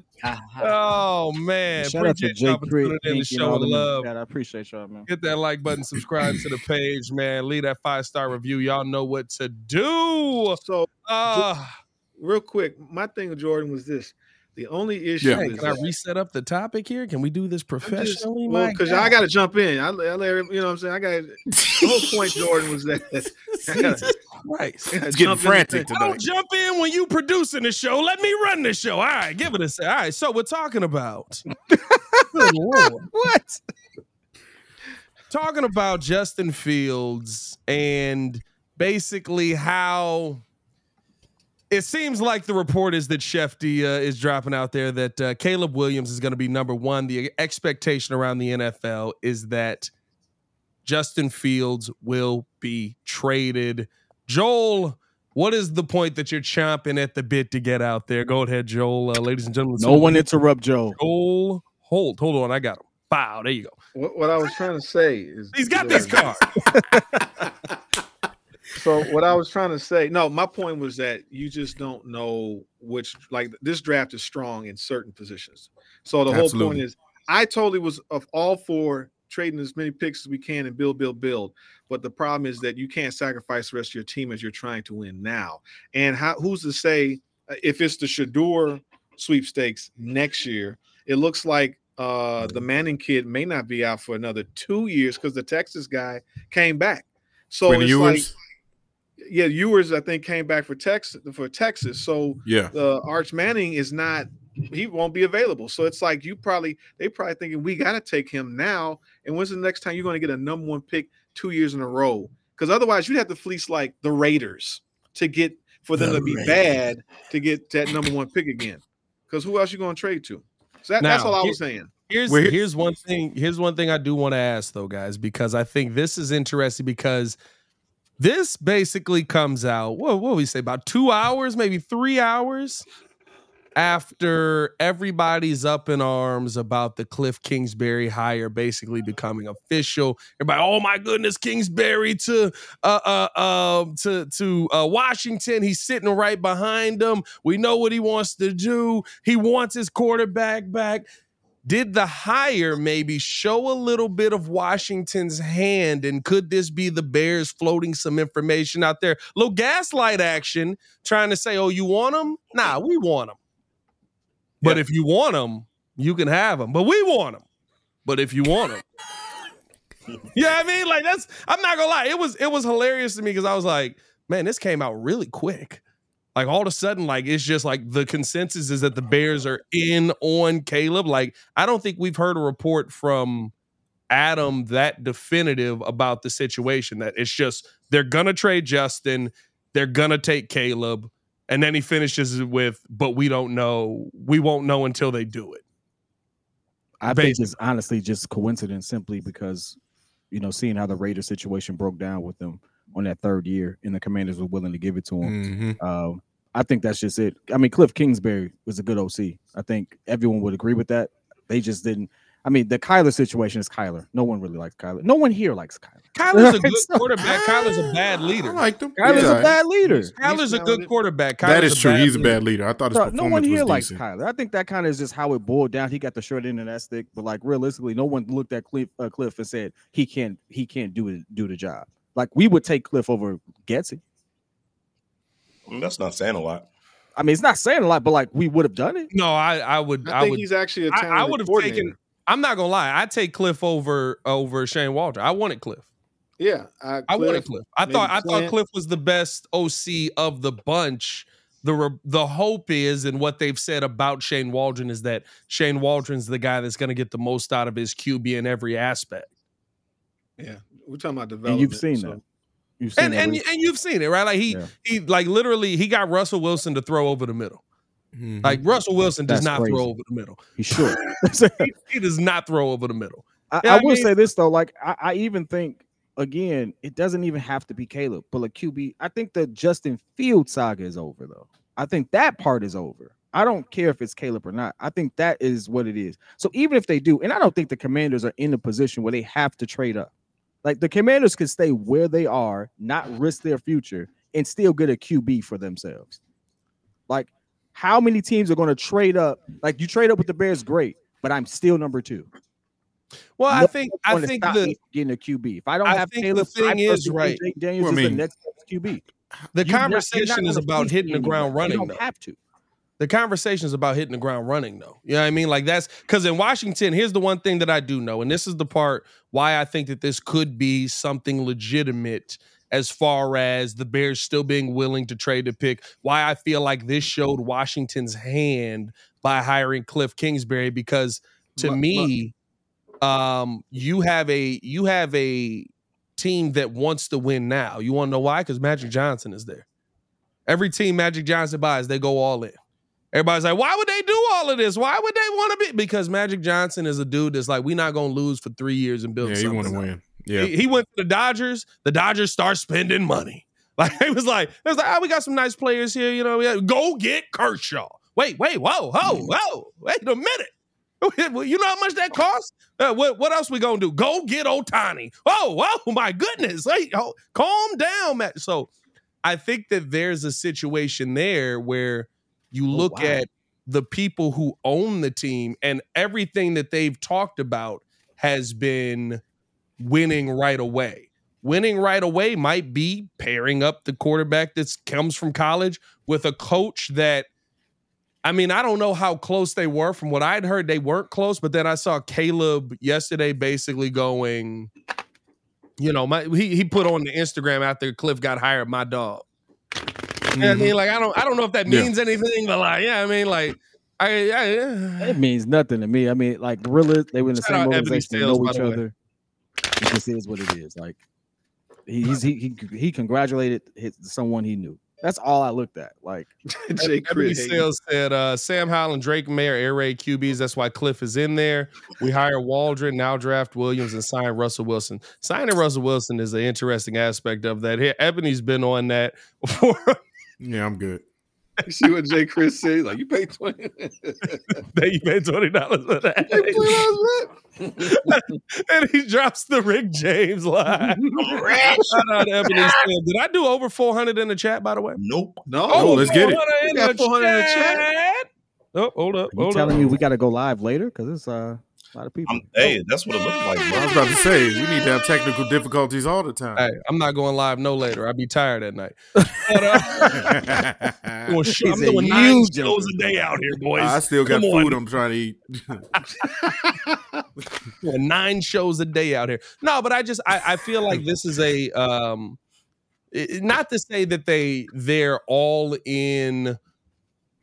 Oh man. Shout out to y'all Jake for Creek. tuning in to Pink, and show all them in the love. chat. I appreciate y'all, man. Hit that like button, subscribe to the page, man. Leave that five star review. Y'all know what to do. So, Uh, real quick, my thing with Jordan was this: the only issue Yeah. hey, is can I that- reset up the topic here? Can we do this professionally? because God. I got to jump in. I, I let every- you know what I'm saying. I got the whole point. Jordan was that I gotta- Christ. It's getting jump in frantic the- Don't jump in when you producing the show. Let me run the show. All right, give it a say. All right, so we're talking about What? talking about Justin Fields and basically how it seems like the report is that Schefty uh, is dropping out there that uh, Caleb Williams is going to be number one. The expectation around the NFL is that Justin Fields will be traded. Joel, what is the point that you're chomping at the bit to get out there? Go ahead, Joel. Uh, ladies and gentlemen. No one interrupt Joe. Joel, hold, hold on. I got him. Wow, there you go. What, what I was trying to say is He's got this Jordan, card. So what I was trying to say, no, my point was that you just don't know which like this draft is strong in certain positions. So the whole point is I totally was of all for trading as many picks as we can and build, build, build. But the problem is that you can't sacrifice the rest of your team as you're trying to win now. And how who's to say uh, if it's the Shedeur sweepstakes next year, it looks like uh the Manning kid may not be out for another two years because the Texas guy came back. So When it's Ewers, like yeah, Ewers I think came back for Texas for Texas. So yeah, the Arch Manning is not he won't be available. So it's like you probably they probably thinking we got to take him now. And when's the next time you're going to get a number one pick two years in a row? Because otherwise you'd have to fleece like the Raiders to get for them The to be Raiders. bad to get that number one pick again. Because who else you going to trade to? So that, that's Now, all I was saying. Here's here's one thing. Here's one thing I do want to ask though, guys, because I think this is interesting because this basically comes out. What what we say about two hours, maybe three hours after everybody's up in arms about the Kliff Kingsbury hire basically becoming official. Everybody, oh my goodness, Kingsbury to uh uh um to to uh Washington. He's sitting right behind them. We know what he wants to do. He wants his quarterback back did the hire maybe show a little bit of Washington's hand? And could this be the Bears floating some information out there? little gaslight action, trying to say, oh, you want them? Nah, we want them. But Yeah. if you want them, you can have them. But we want them. But if you want them, yeah, I mean, like that's. I'm not gonna lie. It was it was hilarious to me because I was like, man, this came out really quick. Like all of a sudden, like it's just like the consensus is that the Bears are in on Caleb. Like I don't think we've heard a report from Adam that definitive about the situation. That it's just they're gonna trade Justin, they're gonna take Caleb, and then he finishes it with, "But we don't know. We won't know until they do it." I think it's honestly just coincidence, simply because you know, seeing how the Raider situation broke down with them on that third year, and the Commanders were willing to give it to him. Mhm. Um, I think that's just it. I mean, Kliff Kingsbury was a good OC. I think everyone would agree with that. They just didn't. I mean, the Kyler situation is Kyler. No one really likes Kyler. No one here likes Kyler. Kyler's a good So- quarterback. Kyler's a bad I leader. liked him. Kyler's Yeah. a bad leader. Kyler's a good quarterback. That Kyler's is true. He's a bad leader. I thought his So, no one here likes decent. Kyler. I think that kind of is just how it boiled down. He got the short end of that stick, but like realistically, no one looked at Kliff, uh, Kliff and said he can't he can't do it do the job. Like we would take Kliff over Getsy. I mean, that's not saying a lot. I mean, it's not saying a lot, but like we would have done it. No, I, I would. I I, think would. he's actually a I, talented I would have taken. I'm not gonna lie. I take Kliff over over Shane Waldron. I wanted Kliff. Yeah, I, I wanted Kliff, Kliff. I maybe thought I thought Kliff was the best OC of the bunch. The re- the hope is, and what they've said about Shane Waldron is that Shane Waldron's the guy that's going to get the most out of his QB in every aspect. Yeah, we're talking about development. And you've seen so- that. You've seen And and and you've seen it, right? Like he Yeah. he like literally he got Russell Wilson to throw over the middle. Mhm. Like Russell Wilson does That's not crazy. throw over the middle. he should. He, he does not throw over the middle. I, I I will mean- say this though, like I, I even think again, it doesn't even have to be Caleb, but like QB. I think the Justin Field saga is over though. I think that part is over. I don't care if it's Caleb or not. I think that is what it is. So even if they do, and I don't think the Commanders are in a position where they have to trade up. Like the Commanders can stay where they are, not risk their future, and still get a QB for themselves. Like, how many teams are going to trade up? Like you trade up with the Bears, great, but I'm still number two. Well, I think I think the getting a QB. If I don't I have think the thing is, right. Jayden Daniels Well, I is the next QB. the not- conversation is about hitting the ground running. You don't have to. The conversation is about hitting the ground running though. You know what i mean? Like that's because in washington here's the one thing that i do know and this is the part why i think that this could be something legitimate as far as the bears still being willing to trade a pick why i feel like this showed washington's hand by hiring Kliff Kingsbury because to but- me um you have a you have a team that wants to win now. You want to know why? Because magic johnson is there. Every team Magic Johnson buys, they go all in. Everybody's like, why would they do all of this? Why would they want to be? Because Magic Johnson is a dude that's like, we're not gonna lose for three years and build. Yeah, you want to win. Yeah. He, he went to the Dodgers. The Dodgers start spending money. Like it was like, it was like, oh, we got some nice players here. You know, yeah, go get Kershaw. Wait, wait, whoa, whoa, whoa, wait a minute. You know how much that costs? Uh, what, what else we gonna do? Go get Ohtani. Oh, oh my goodness. Hey, oh, calm down, Matt. So I think that there's a situation there where you Oh, look wow. at the people who own the team and everything that they've talked about has been winning right away. Winning right away might be pairing up the quarterback that comes from college with a coach that I mean, I don't know how close they were. From what I'd heard, they weren't close. But then I saw Caleb yesterday basically going, you know, my he he put on the Instagram after Kliff got hired, my dog. You know what I mean, like I don't I don't know if that Yeah. means anything, but like, yeah, I mean, like I, I It means nothing to me. I mean, like gorillas, they were in the Shout same Ebony organization, they Sales, know each the other. It just is what it is. Like he, he's he, he he congratulated his, someone he knew. That's all I looked at. Like Jay Ebony Sales said uh, Sam Howell and Drake Maye air raid QBs. That's why Kliff is in there. We hire Waldron, now draft Williams, and sign Russell Wilson. Signing Russell Wilson is an interesting aspect of that. Here, Ebony's been on that for Yeah, I'm good. See what Jay Chris said? Like you pay twenty. that you paid twenty dollars for that. and he drops the Rick James line. Shout out to Ebony Did I do over four hundred in the chat? By the way. Nope. no, Oh, let's get it. 400 We got 400 in the chat. chat. Oh, hold up. are you Hold telling up. me we got to go live later because it's uh, a lot of people. I'm, hey, that's what it looks like, I was about to say we need to have technical difficulties all the time. Hey, I'm not going live no later. I'd be tired at night. But, uh, doing sh- I'm He's a doing nine shows a day out here, boys. I still got Come food on. I'm trying to eat. doing nine shows a day out here. No, but I just I, I feel like this is a um it- not to say that they they're all in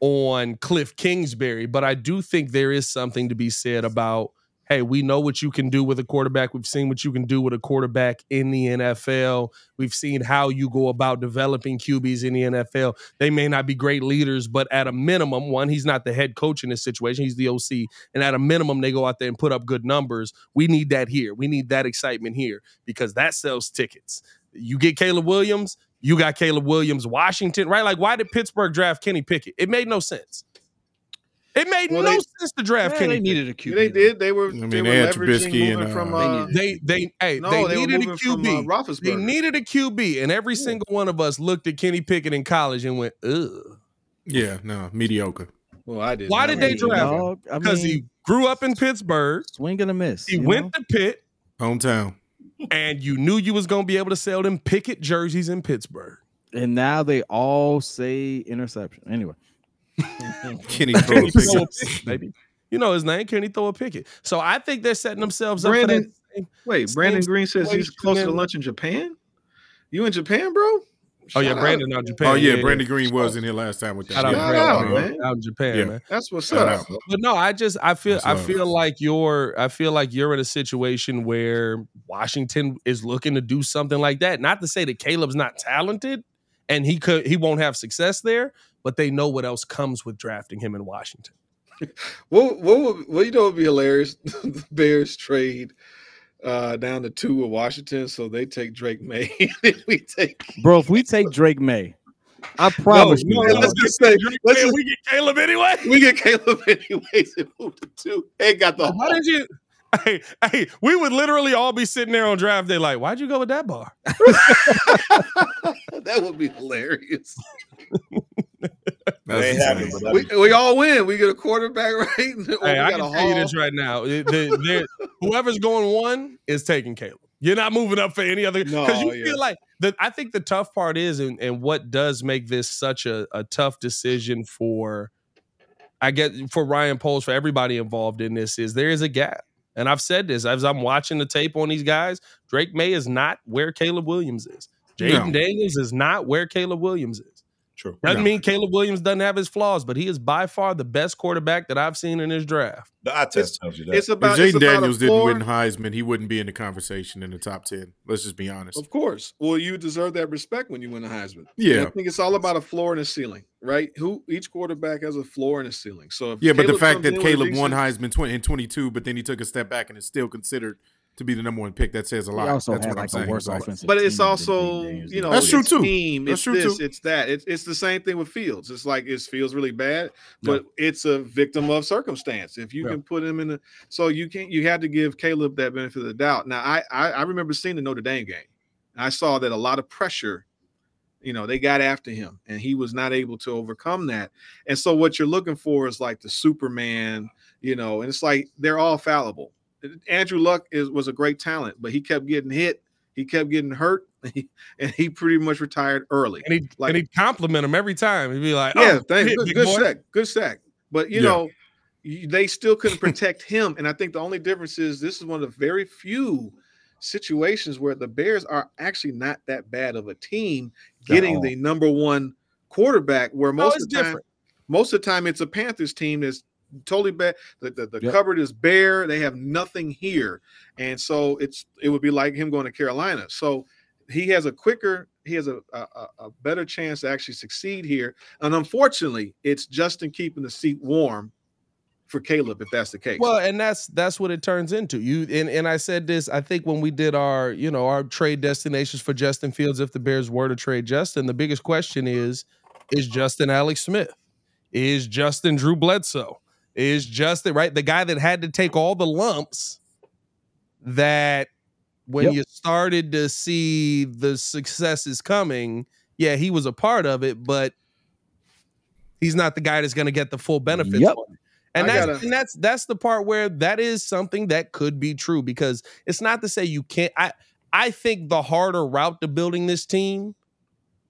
on Kliff Kingsbury, but I do think there is something to be said about hey, we know what you can do with a quarterback. We've seen what you can do with a quarterback in the NFL. We've seen how you go about developing QBs in the NFL. They may not be great leaders, but at a minimum, one, he's not the head coach in this situation. He's the OC. And at a minimum, they go out there and put up good numbers. We need that here. We need that excitement here because that sells tickets. You get Caleb Williams, you got Caleb Williams, Washington, right? Like, why did Pittsburgh draft Kenny Pickett? It made no sense. It made Well, no they- sense to draft Yeah, Kenny. they Pickett. needed a QB. they though. did. They were. I mean, they, they were had leveraging Trubisky moving and, from. uh, Uh, They they hey no, they they, needed a moving from uh, QB. They needed a QB, and every single one of us looked at Kenny Pickett in college and went, "Ugh." Yeah, no, mediocre. well, I did. Why not did they draft that. him? Dog, I Because he grew up in Pittsburgh. swing and a miss. He went know? to Pitt, Hometown. and you knew you was gonna be able to sell them Pickett jerseys in Pittsburgh. and now they all say interception. Anyway, Kenny throw a Kenny throw a pick. Baby. You know his name, Kenny throw a Pickett. So I think they're setting themselves up for that. Same, Wait, Same Brandon Green says he's situation close to lunch in Japan. You in Japan, bro? oh yeah, Shout out. Brandon out Japan. Oh yeah, Brandon Green was in here last time with that. Shout out, Yeah. Shout Brandon out, man. out in Japan, Yeah. man. That's what's Shout up. out. But no, I just I feel That's I love. feel like you're I feel like you're in a situation where Washington is looking to do something like that. Not to say that Caleb's not talented and he could he won't have success there, but they know what else comes with drafting him in Washington. What what would what you know would be hilarious? the Bears trade uh down to two with Washington, so they take Drake Maye. we take bro, if we take Drake Maye, I promise no, you, no, let's just say let's just, we get Caleb anyway. we get Caleb anyways and move to two. Ain't got the Why did you Hey, hey, we would literally all be sitting there on draft day like, why'd you go with that bar? that would be hilarious. That's They ain't insane. happy, but that'd We, we all win. We get a quarterback right. Hey, I got can a tell you this right now. It- the- there- whoever's going one is taking Caleb. You're not moving up for any other because No, you yeah. feel like the. I think the tough part is, and, and what does make this such a, a tough decision for, I get for Ryan Poles for everybody involved in this is there is a gap, and I've said this as I'm watching the tape on these guys. Drake Maye is not where Caleb Williams is. Jayden No. Daniels is not where Caleb Williams is. True. Doesn't No. mean Caleb Williams doesn't have his flaws, but he is by far the best quarterback that I've seen in this draft. The eye test tells you that. It's If about it's Jayden about a Daniels didn't floor. win Heisman, he wouldn't be in the conversation in the top ten. Let's just be honest. Of course. Well, you deserve that respect when you win a Heisman. Yeah. I think it's all about a floor and a ceiling, right? Who each quarterback has a floor and a ceiling. So if Yeah, but the fact that in with a Caleb won Heisman in 22, but then he took a step back and is still considered to be the number one pick, that says a lot. also That's had what I'm saying. worse offensive. But it's also, you know, did. That's true, too. Team, That's it's true, this, too. it's that. It's it's the same thing with Fields. It's like it feels really bad, but it's a victim of circumstance. If you Yeah. can put him in the, so you can't. You had to give Caleb that benefit of the doubt. Now, I I, I remember seeing the Notre Dame game. I saw that a lot of pressure. You know, they got after him, and he was not able to overcome that. And so, what you're looking for is like the Superman. You know, and it's like they're all fallible. Andrew Luck is was a great talent, but he kept getting hit. He kept getting hurt, and he pretty much retired early. And he Like- and he'd compliment him every time. He'd be like, Yeah, "Oh, thank hit, good, good boy." sack, good sack. But you Yeah. know, they still couldn't protect him, and I think the only difference is this is one of the very few situations where the Bears are actually not that bad of a team getting all. the number one quarterback. Where most it's of the time, different. most of the time it's a Panthers team that's totally bad. The, the, the Yep. cupboard is bare. They have nothing here, and so it's it would be like him going to Carolina. So he has a quicker, he has a, a, a- a better chance to actually succeed here. And unfortunately, it's Justin keeping the seat warm for Caleb if that's the case. Well, and that's that's what it turns into. You and, and I said this, I think when we did our, you know, our trade destinations for Justin Fields, if the Bears were to trade Justin, the biggest question is, is Justin Alex Smith? Is Justin Drew Bledsoe? Is Justin right? The guy that had to take all the lumps that when Yep. you started to see the successes coming, yeah, he was a part of it, but he's not the guy that's going to get the full benefits. Yep. And I that's gotta- and that's that's the part where that is something that could be true because it's not to say you can't. I I think the harder route to building this team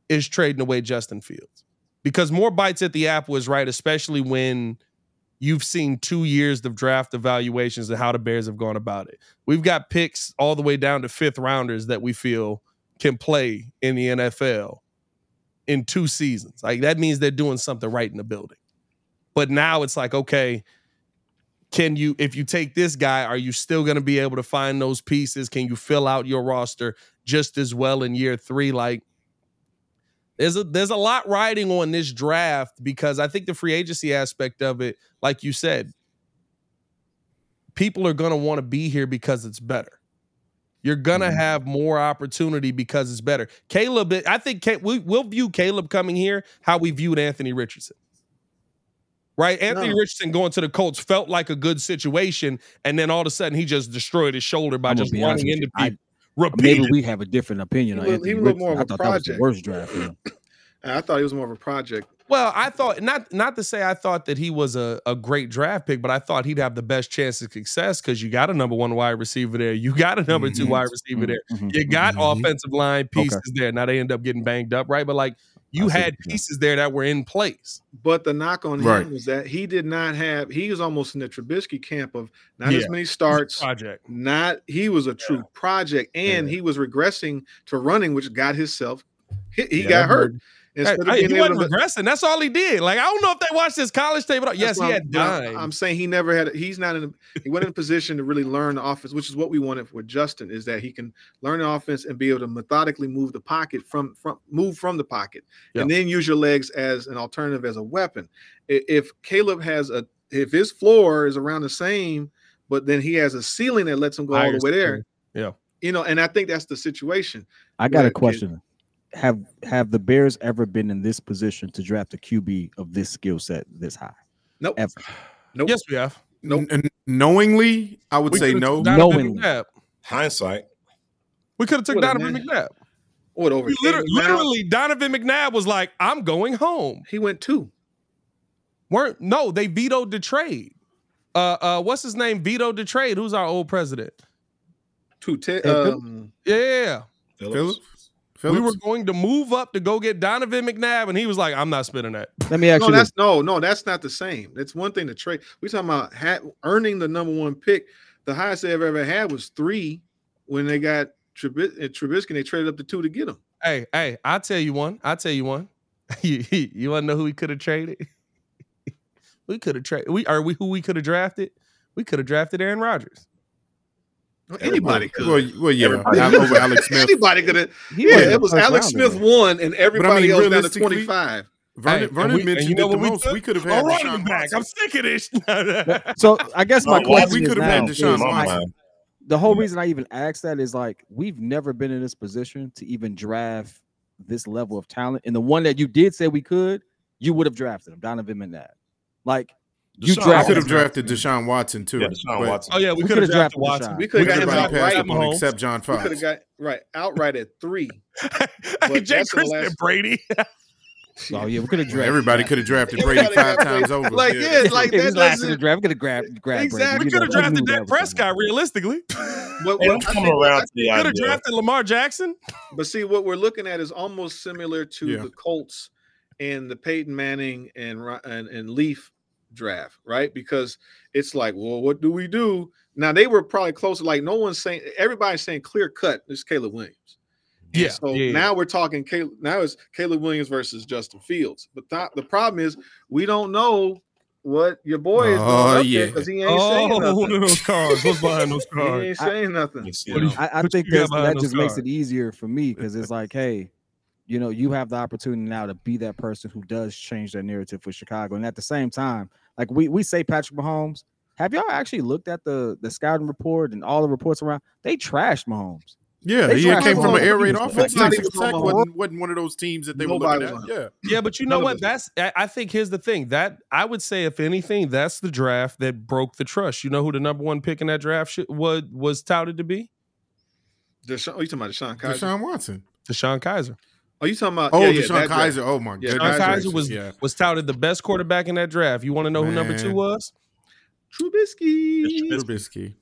is trading away Justin Fields because more bites at the apple is right, especially when you've seen two years of draft evaluations and how the Bears have gone about it. We've got picks all the way down to fifth rounders that we feel can play in the NFL in two seasons. Like that means they're doing something right in the building. But now it's like, okay, can you if you take this guy, are you still going to be able to find those pieces? Can you fill out your roster just as well in year 3 like there's a there's a lot riding on this draft because I think the free agency aspect of it, like you said, people are going to want to be here because it's better. You're gonna Mhm. have more opportunity because it's better. Caleb, I think we, we'll view Caleb coming here how we viewed Anthony Richardson. Right, Anthony No. Richardson going to the Colts felt like a good situation, and then all of a sudden he just destroyed his shoulder by I'm just running into you. I- people. Maybe we have a different opinion He on looked- Anthony he looked more of I a thought that was the project. worst draft. for him. I thought he was more of a project. Well, I thought not not to say I thought that he was a, a great draft pick, but I thought he'd have the best chance of success because you got a number one wide receiver there, you got a number two Mhm. wide receiver there, Mhm, you got Mhm. offensive line pieces there. Now they end up getting banged up, right? But like you I had what pieces there that were in place. But the knock on Right. him was that he did not have. He was almost in the Trubisky camp of not as many starts. Project. Not he was a true project, and he was regressing to running, which got himself. He, he Yeah, got that hurt. Hey, of being he able wasn't to- regressing. That's all he did. Like I don't know if they watched his college tape. But yes, he had I'm- I'm- dime. I'm saying he never had. He's not in. A, he wasn't in a position to really learn the offense, which is what we wanted with Justin. Is that he can learn the offense and be able to methodically move the pocket from from move from the pocket, and then use your legs as an alternative as a weapon. If Caleb has a, if his floor is around the same, but then he has a ceiling that lets him go all the way there. ceiling. Yeah. You know, and I think that's the situation. I got a kid. question. Have have the Bears ever been in this position to draft a QB of this skill set this high? Nope. Ever. Nope. Yes, we have. Nope. N- knowingly, I would We say no. took Donovan Knowingly. Hindsight. We could have took What Donovan. McNabb. What over? Literally, literally, Donovan McNabb was like, "I'm going home." he went two. weren't no they vetoed the trade uh uh what's his name vetoed the trade who's our old president Two. Te- Phillips? um, yeah, yeah, yeah. Phillips. we were going to move up to go get donovan mcnabb and he was like i'm not spending that Let me ask no, you this. that's no, no, that's not the same. It's one thing to trade. We talking about ha- earning the number one pick. The highest they ever ever had was three when they got Trubis- uh, Trubisky. They traded up to two to get him. hey hey i'll tell you one i'll tell you one you, you want to know who we could have traded we could have traded we are we who we could have drafted we could have drafted aaron rodgers Well, Anybody could. Well, well, yeah, Everybody- over Alex Smith. Anybody could have. Yeah, it was Alex Smith though. one, and everybody else down to twenty five. Vernon, Hey, Vernon we- and mentioned you know it the we most. took? We could have a had running Deshaun back i'm sick of this So I guess my No, question we is could have had now, Deshaun My Watson. the whole reason I even asked that is like we've never been in this position to even draft this level of talent. And the one that you did say we could, you would have drafted him, Donovan McNabb. Like You Deshaun I drafted could have drafted Deshaun Watson too. Yeah, Deshaun but Watson. oh yeah we, We could have drafted drafted watson We could have got him Everybody outright. passed Pat Mahomes. except John Fox. We could have got right outright at three. hey jay that's the christian brady oh yeah, we could have drafted Everybody could have drafted Brady five times over. Like, yeah, like It that was last in the draft. We could have grabbed grabbed Exactly. Brady. we You could have drafted Dak prescott realistically What, And what, I'm I coming around I to the could have drafted lamar jackson But see, what we're looking at is almost similar to Yeah. the Colts and the Peyton Manning and, and and Leaf draft, right? Because it's like, well, what do we do? Now they were probably closer. Like no one's saying, everybody's saying clear cut. This is Caleb Williams. And Yeah, So yeah, yeah. now we're talking. Caleb, now it's Caleb Williams versus Justin Fields. But th- the problem is we don't know what your boy is Oh, doing yeah. because he ain't saying Oh, nothing. one of those cards. What's behind those He ain't saying nothing. You see What do it. you- I, I think you got that's, behind that those just makes it easier for me because it's like, hey, you know, you have the opportunity now to be that person who does change that narrative for Chicago. And at the same time, like we we say Patrick Mahomes, have y'all actually looked at the the scouting report and all the reports around? They trashed Mahomes. Yeah, They he came to from an run- air raid offense. Texas Tech wasn't, wasn't one of those teams that they were looking at. on Yeah. Yeah, but you know what? That's I I think here's the thing that I would say, if anything, that's the draft that broke the trust. You know who the number one pick in that draft sh- was was touted to be? Deshaun, oh, you talking about DeShone Kizer? Deshaun Watson. DeShone Kizer. Oh, you talking about? Oh, yeah, yeah, DeShone draft. Kizer. Oh my Yeah, goodness. DeShone Kizer Kizer was yeah. was touted the best quarterback in that draft. You want to know who number two was? Trubisky. Trubisky.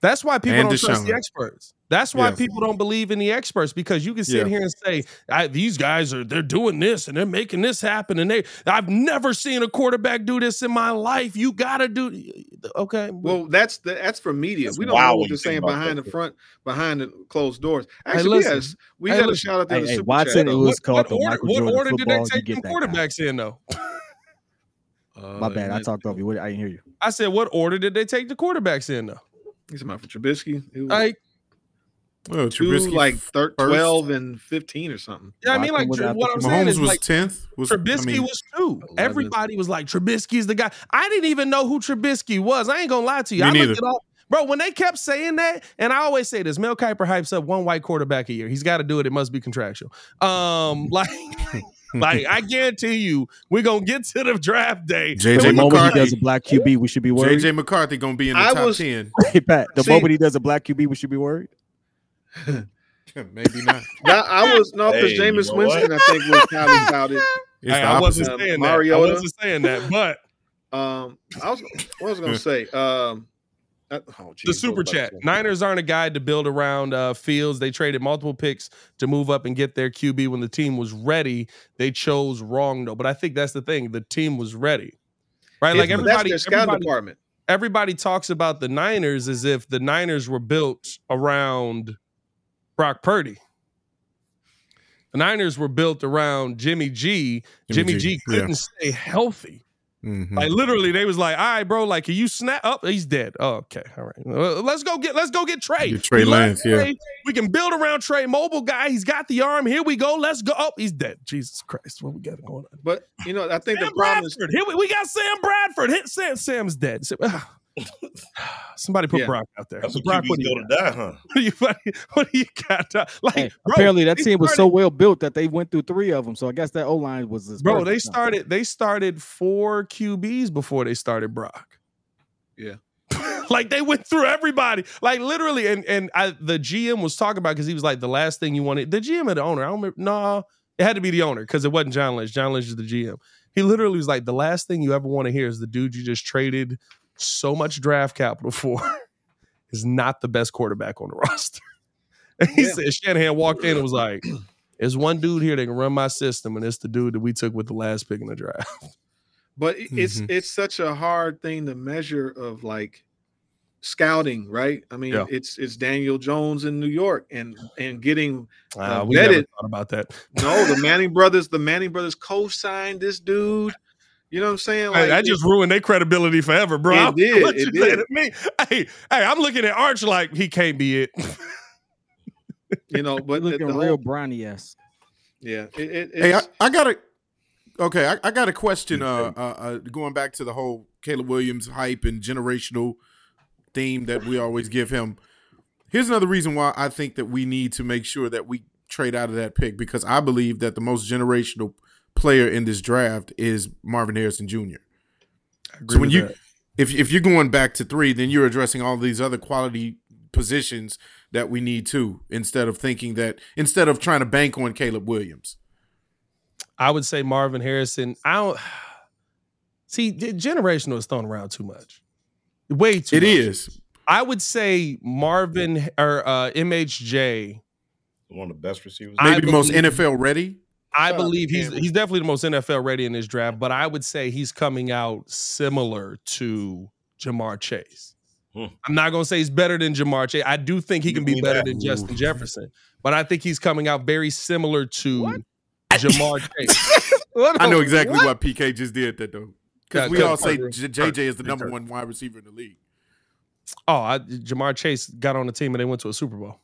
That's why people And don't trust the experts. That's why Yeah. people don't believe in the experts because you can sit Yeah. here and say I, these guys are they're doing this and they're making this happen and they I've never seen a quarterback do this in my life. You gotta do okay. Well, that's the, that's for media. That's we don't know when what you they're saying behind that. the front, behind the closed doors. Actually, listen. yes, we Hey, got a shout out there Hey, to hey, Super Watson, Chat. it was what, called what the order, Michael what Jordan order did they take get the guy. quarterbacks in though? Uh, My bad. I talked over you. I didn't hear you. I said, what order did they take the quarterbacks in though? He's about for Trubisky. Who, Like, Well, two, Trubisky like thir- 12 and 15 or something. yeah, I mean, like Tr- what I'm saying Mahomes is was like tenth. Was Trubisky I mean, was two. 11th. Everybody was like, Trubisky's the guy. I didn't even know who Trubisky was. I ain't gonna lie to you. Me I looked neither. it up. Bro, when they kept saying that, and I always say this, Mel Kiper hypes up one white quarterback a year. He's got to do it. It must be contractual. Um, like, like I guarantee you, we're gonna get to the draft day. JJ the moment he McCarthy. does a black QB, we should be worried. JJ McCarthy gonna be in the I top was- ten. Hey, Pat, the See- moment he does a black QB, we should be worried. Maybe not. Now, I was not because Hey, Jameis you know what? Winston, I think, was highly touted. It's Hey, I wasn't opposite. Uh, saying that. I wasn't saying that, but Um, I was what was gonna say? Um, uh, oh, geez, the super was I about chat. Niners aren't a guide to build around uh, Fields. They traded multiple picks to move up and get their QB when the team was ready. They chose wrong though, but I think that's the thing. The team was ready, right? Like If- that's everybody, their scouting everybody, department. everybody talks about the Niners as if the Niners were built around Brock Purdy. The Niners were built around Jimmy G. Jimmy Jimmy, G, G, couldn't stay healthy. Mhm. Like literally, they was like, "All right, bro, like, can you snap up? he's dead. Oh, okay, all right. Well, let's go get let's go get Trey. Get Trey We love Lance, yeah. We can build around Trey. Mobile guy. He's got the arm. Here we go. Let's go. Oh, he's dead. Jesus Christ, what we got going on? But you know, I think Sam the problem is Here we, we got Sam Bradford. Hit Sam. Sam's dead. So- Somebody put Yeah. Brock out there. That's what Brock, QBs what do you go to die, huh? What do you, what do you- what do you got? Uh, Like, Hey, bro, apparently, that they team was so well built that they went through three of them. So I guess that O line was this Bro, perfect. they No. started. They started four QBs before they started Brock. Yeah. like they went through everybody, like literally. And and I, the GM was talking about because he was like the last thing you wanted. The GM or the owner? I don't remember. No, it had to be the owner because it wasn't John Lynch. John Lynch is the GM. He literally was like the last thing you ever want to hear is the dude you just traded so much draft capital for is not the best quarterback on the roster. And he Yeah. said Shanahan walked in and was like, "There's one dude here that can run my system, and it's the dude that we took with the last pick in the draft." but it- it's Mhm. it's such a hard thing to measure of like scouting, right? I mean, Yeah. it's it's Daniel Jones in New York and and getting Uh, Uh, we never vetted. thought about that. no the Manning brothers, the Manning brothers co-signed this dude. You know what I'm saying? Hey, that just ruined their credibility forever, bro. It did. What it you did. To me? Hey, hey, I'm looking at Arch like he can't be it. you know, But but the, looking the real whole, brownie ass. yeah, it, it, Hey, I, I got a okay. I, I got a question. Uh, uh, uh, going back to the whole Caleb Williams hype and generational theme that we always give him. Here's another reason why I think that we need to make sure that we trade out of that pick because I believe that the most generational player in this draft is Marvin Harrison Jr. So when you if if you're going back to three, then you're addressing all these other quality positions that we need too, instead of thinking that instead of trying to bank on Caleb Williams. I would say Marvin Harrison. I don't see the generational is thrown around too much. Way too It much. is. I would say Marvin or uh, MHJ. One of the best receivers. I Maybe the most NFL ready. I Shout out to believe he's he's definitely the most NFL ready in this draft, but I would say he's coming out similar to Ja'Marr Chase. Hmm. I'm not gonna say he's better than Ja'Marr Chase. I do think he You can be better that? than Justin Ooh. Jefferson, but I think he's coming out very similar to Ja'Marr Chase. I know exactly why PK just did that though, because we all say cut- J- cut- JJ is the number one wide receiver in the league. Oh, I, Ja'Marr Chase got on the team and they went to a Super Bowl.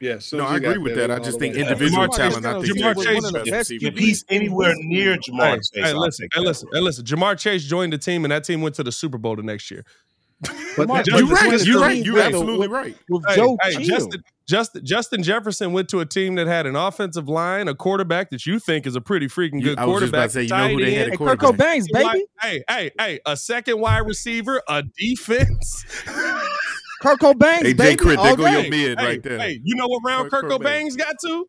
Yeah. soon No, I agree with that. I just think way individual Ja'Marr Chase- talent. I think Ja'Marr Chase- one of the best That's- If he's anywhere near Ja'Marr Hey, Chase, hey, listen, hey, listen, hey, listen. Ja'Marr Chase joined the team and that team went to the Super Bowl the next year. But Mark, You're right. You're right. You're absolutely right. With Hey, Joe hey, Chill. Justin, Justin, Justin Jefferson went to a team that had an offensive line, a quarterback that you think is a pretty freaking You- good I was just about quarterback. to say, you know who they had end, at Hey, Kirk quarterback. Banks, baby. Hey, hey, hey, a second wide receiver, a defense. Kirk Banks, Hey, Jay baby. Crit, all there go your mid hey, right there. hey, you know what round Kurt Kirk Cobain. Cobain's got to?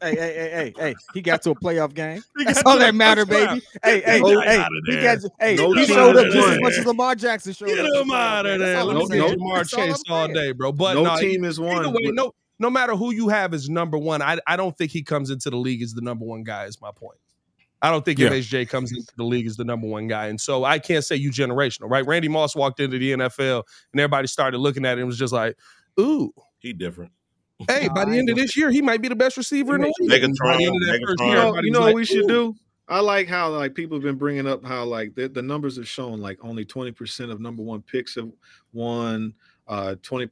Hey, hey, hey, hey, hey! He got to a playoff game. He That's all that matter, touchdown. baby. Hey, hey, No- hey! outta He there. got. Hey, No he showed up just as much as Lamar Jackson showed Get up. to him the out of playoff there. That's all Let I'm me no- see saying. Jamar That's all I'm Chase all day, bro. But no no, team is Either one. way, with- no, no matter who you have as number one, I, I don't think he comes into the league as the number one guy. Is my point. I don't think Yeah. MHJ comes into the league as the number one guy, and so I can't say you generational, right? Randy Moss walked into the NFL, and everybody started looking at him and was just like, "Ooh, He different. hey!" Nah, by the end of this year, he might be the best receiver in the league. Megatron, By the end of that first Megatron. year, You know, everybody you was know like, what we should do? I like how like people have been bringing up how like the, the numbers have shown like only 20% of number one picks have won, uh 20%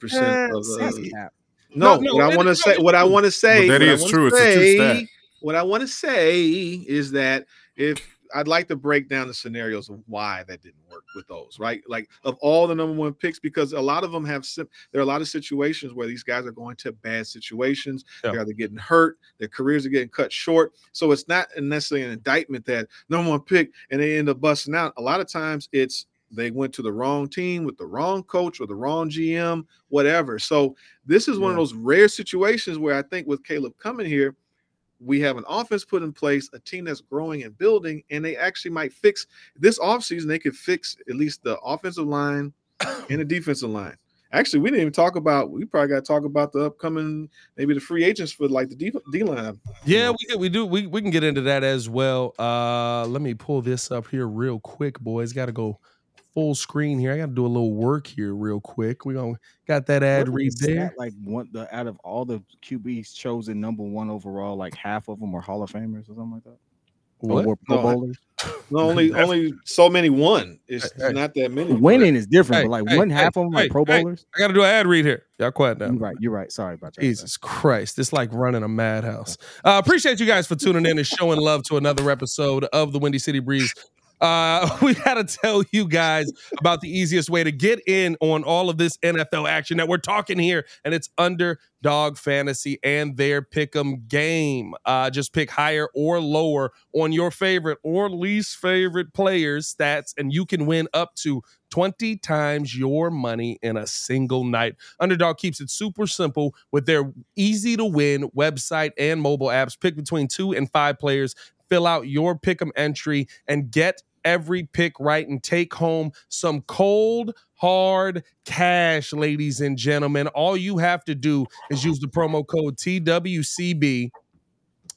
of That's uh, no, No, no, what I want to say what I want to say that is what I true. It's a true stat. What I want to say is that if I'd like to break down the scenarios of why that didn't work with those, right? Like of all the number one picks, because a lot of them have sim- there are a lot of situations where these guys are going to bad situations. Yeah. They're either getting hurt, their careers are getting cut short. So it's not necessarily an indictment that number one pick and they end up busting out. A lot of times it's they went to the wrong team with the wrong coach or the wrong GM, whatever. So this is one of those rare situations where I think with Caleb coming here, we have an offense put in place, a team that's growing and building, and they actually might fix this offseason. They could fix at least the offensive line and the defensive line. Actually, we didn't even talk about. We probably got to talk about the upcoming, maybe the free agents for like the D, D line. Yeah, we can, we do. We, we can get into that as well. Uh, let me pull this up here real quick, boys. Got to go full screen here. I got to do a little work here real quick. We gonna got that ad Wasn't read the stat, there. Like one, the out of all the QBs chosen number one overall, like half of them are Hall of Famers or something like that. What? were Pro No, I- Bowlers. No, only only so many won. It's, it's Hey, not that many. but- Winning is different, Hey, but like hey, one hey, half of them hey, like Pro hey. Bowlers. I got to do an ad read here. Y'all quiet down. You're right. You're right. Sorry about that. Jesus Christ. It's like running a madhouse. Uh, appreciate you guys for tuning in and showing love to another episode of the Windy City Breeze. Uh, we got to tell you guys about the easiest way to get in on all of this NFL action that we're talking here, and it's Underdog Fantasy and their pick'em game. Uh, just pick higher or lower on your favorite or least favorite players' stats, and you can win up to 20 times your money in a single night. Underdog keeps it super simple with their easy to win website and mobile apps. Pick between two and five players, fill out your pick'em entry, and get every pick right and take home some cold hard cash ladies and gentlemen. All you have to do is use the promo code TWCB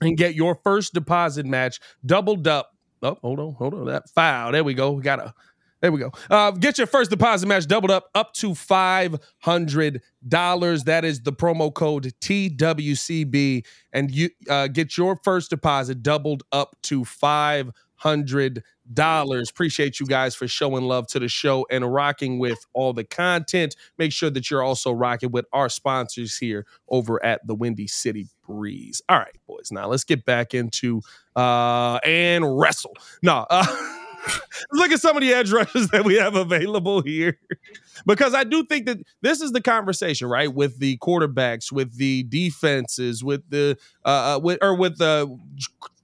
and get your first deposit match doubled up. Oh hold on hold on that foul. There we go. We got a there we go. Uh, get your first deposit match doubled up up to five hundred dollars. That is the promo code TWCB, and you uh, get your first deposit doubled up to five hundred dollars. Appreciate you guys for showing love to the show and rocking with all the content. Make sure that you're also rocking with our sponsors here over at the Windy City Breeze. All right, boys. Now let's get back into uh and wrestle. No. Uh, look at some of the edge rushers that we have available here. Because i do think that this is the conversation right? With the quarterbacks with the defenses with the uh with or with the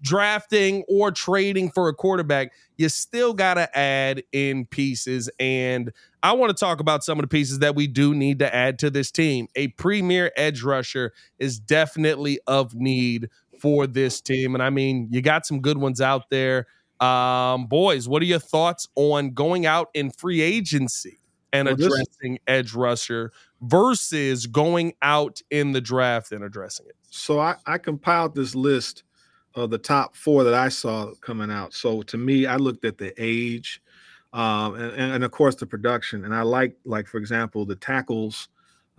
drafting or trading for a quarterback you still got to add in pieces. And i want to talk about some of the pieces that we do need to add to this team. A premier edge rusher is definitely of need for this team. And i mean you got some good ones out there um, boys, what are your thoughts on going out in free agency and Well, this- addressing edge rusher versus going out in the draft and addressing it? So I, I compiled this list of the top four that I saw coming out. So to me, I looked at the age, um, and, and, and of course the production. And I like, like for example, the tackles,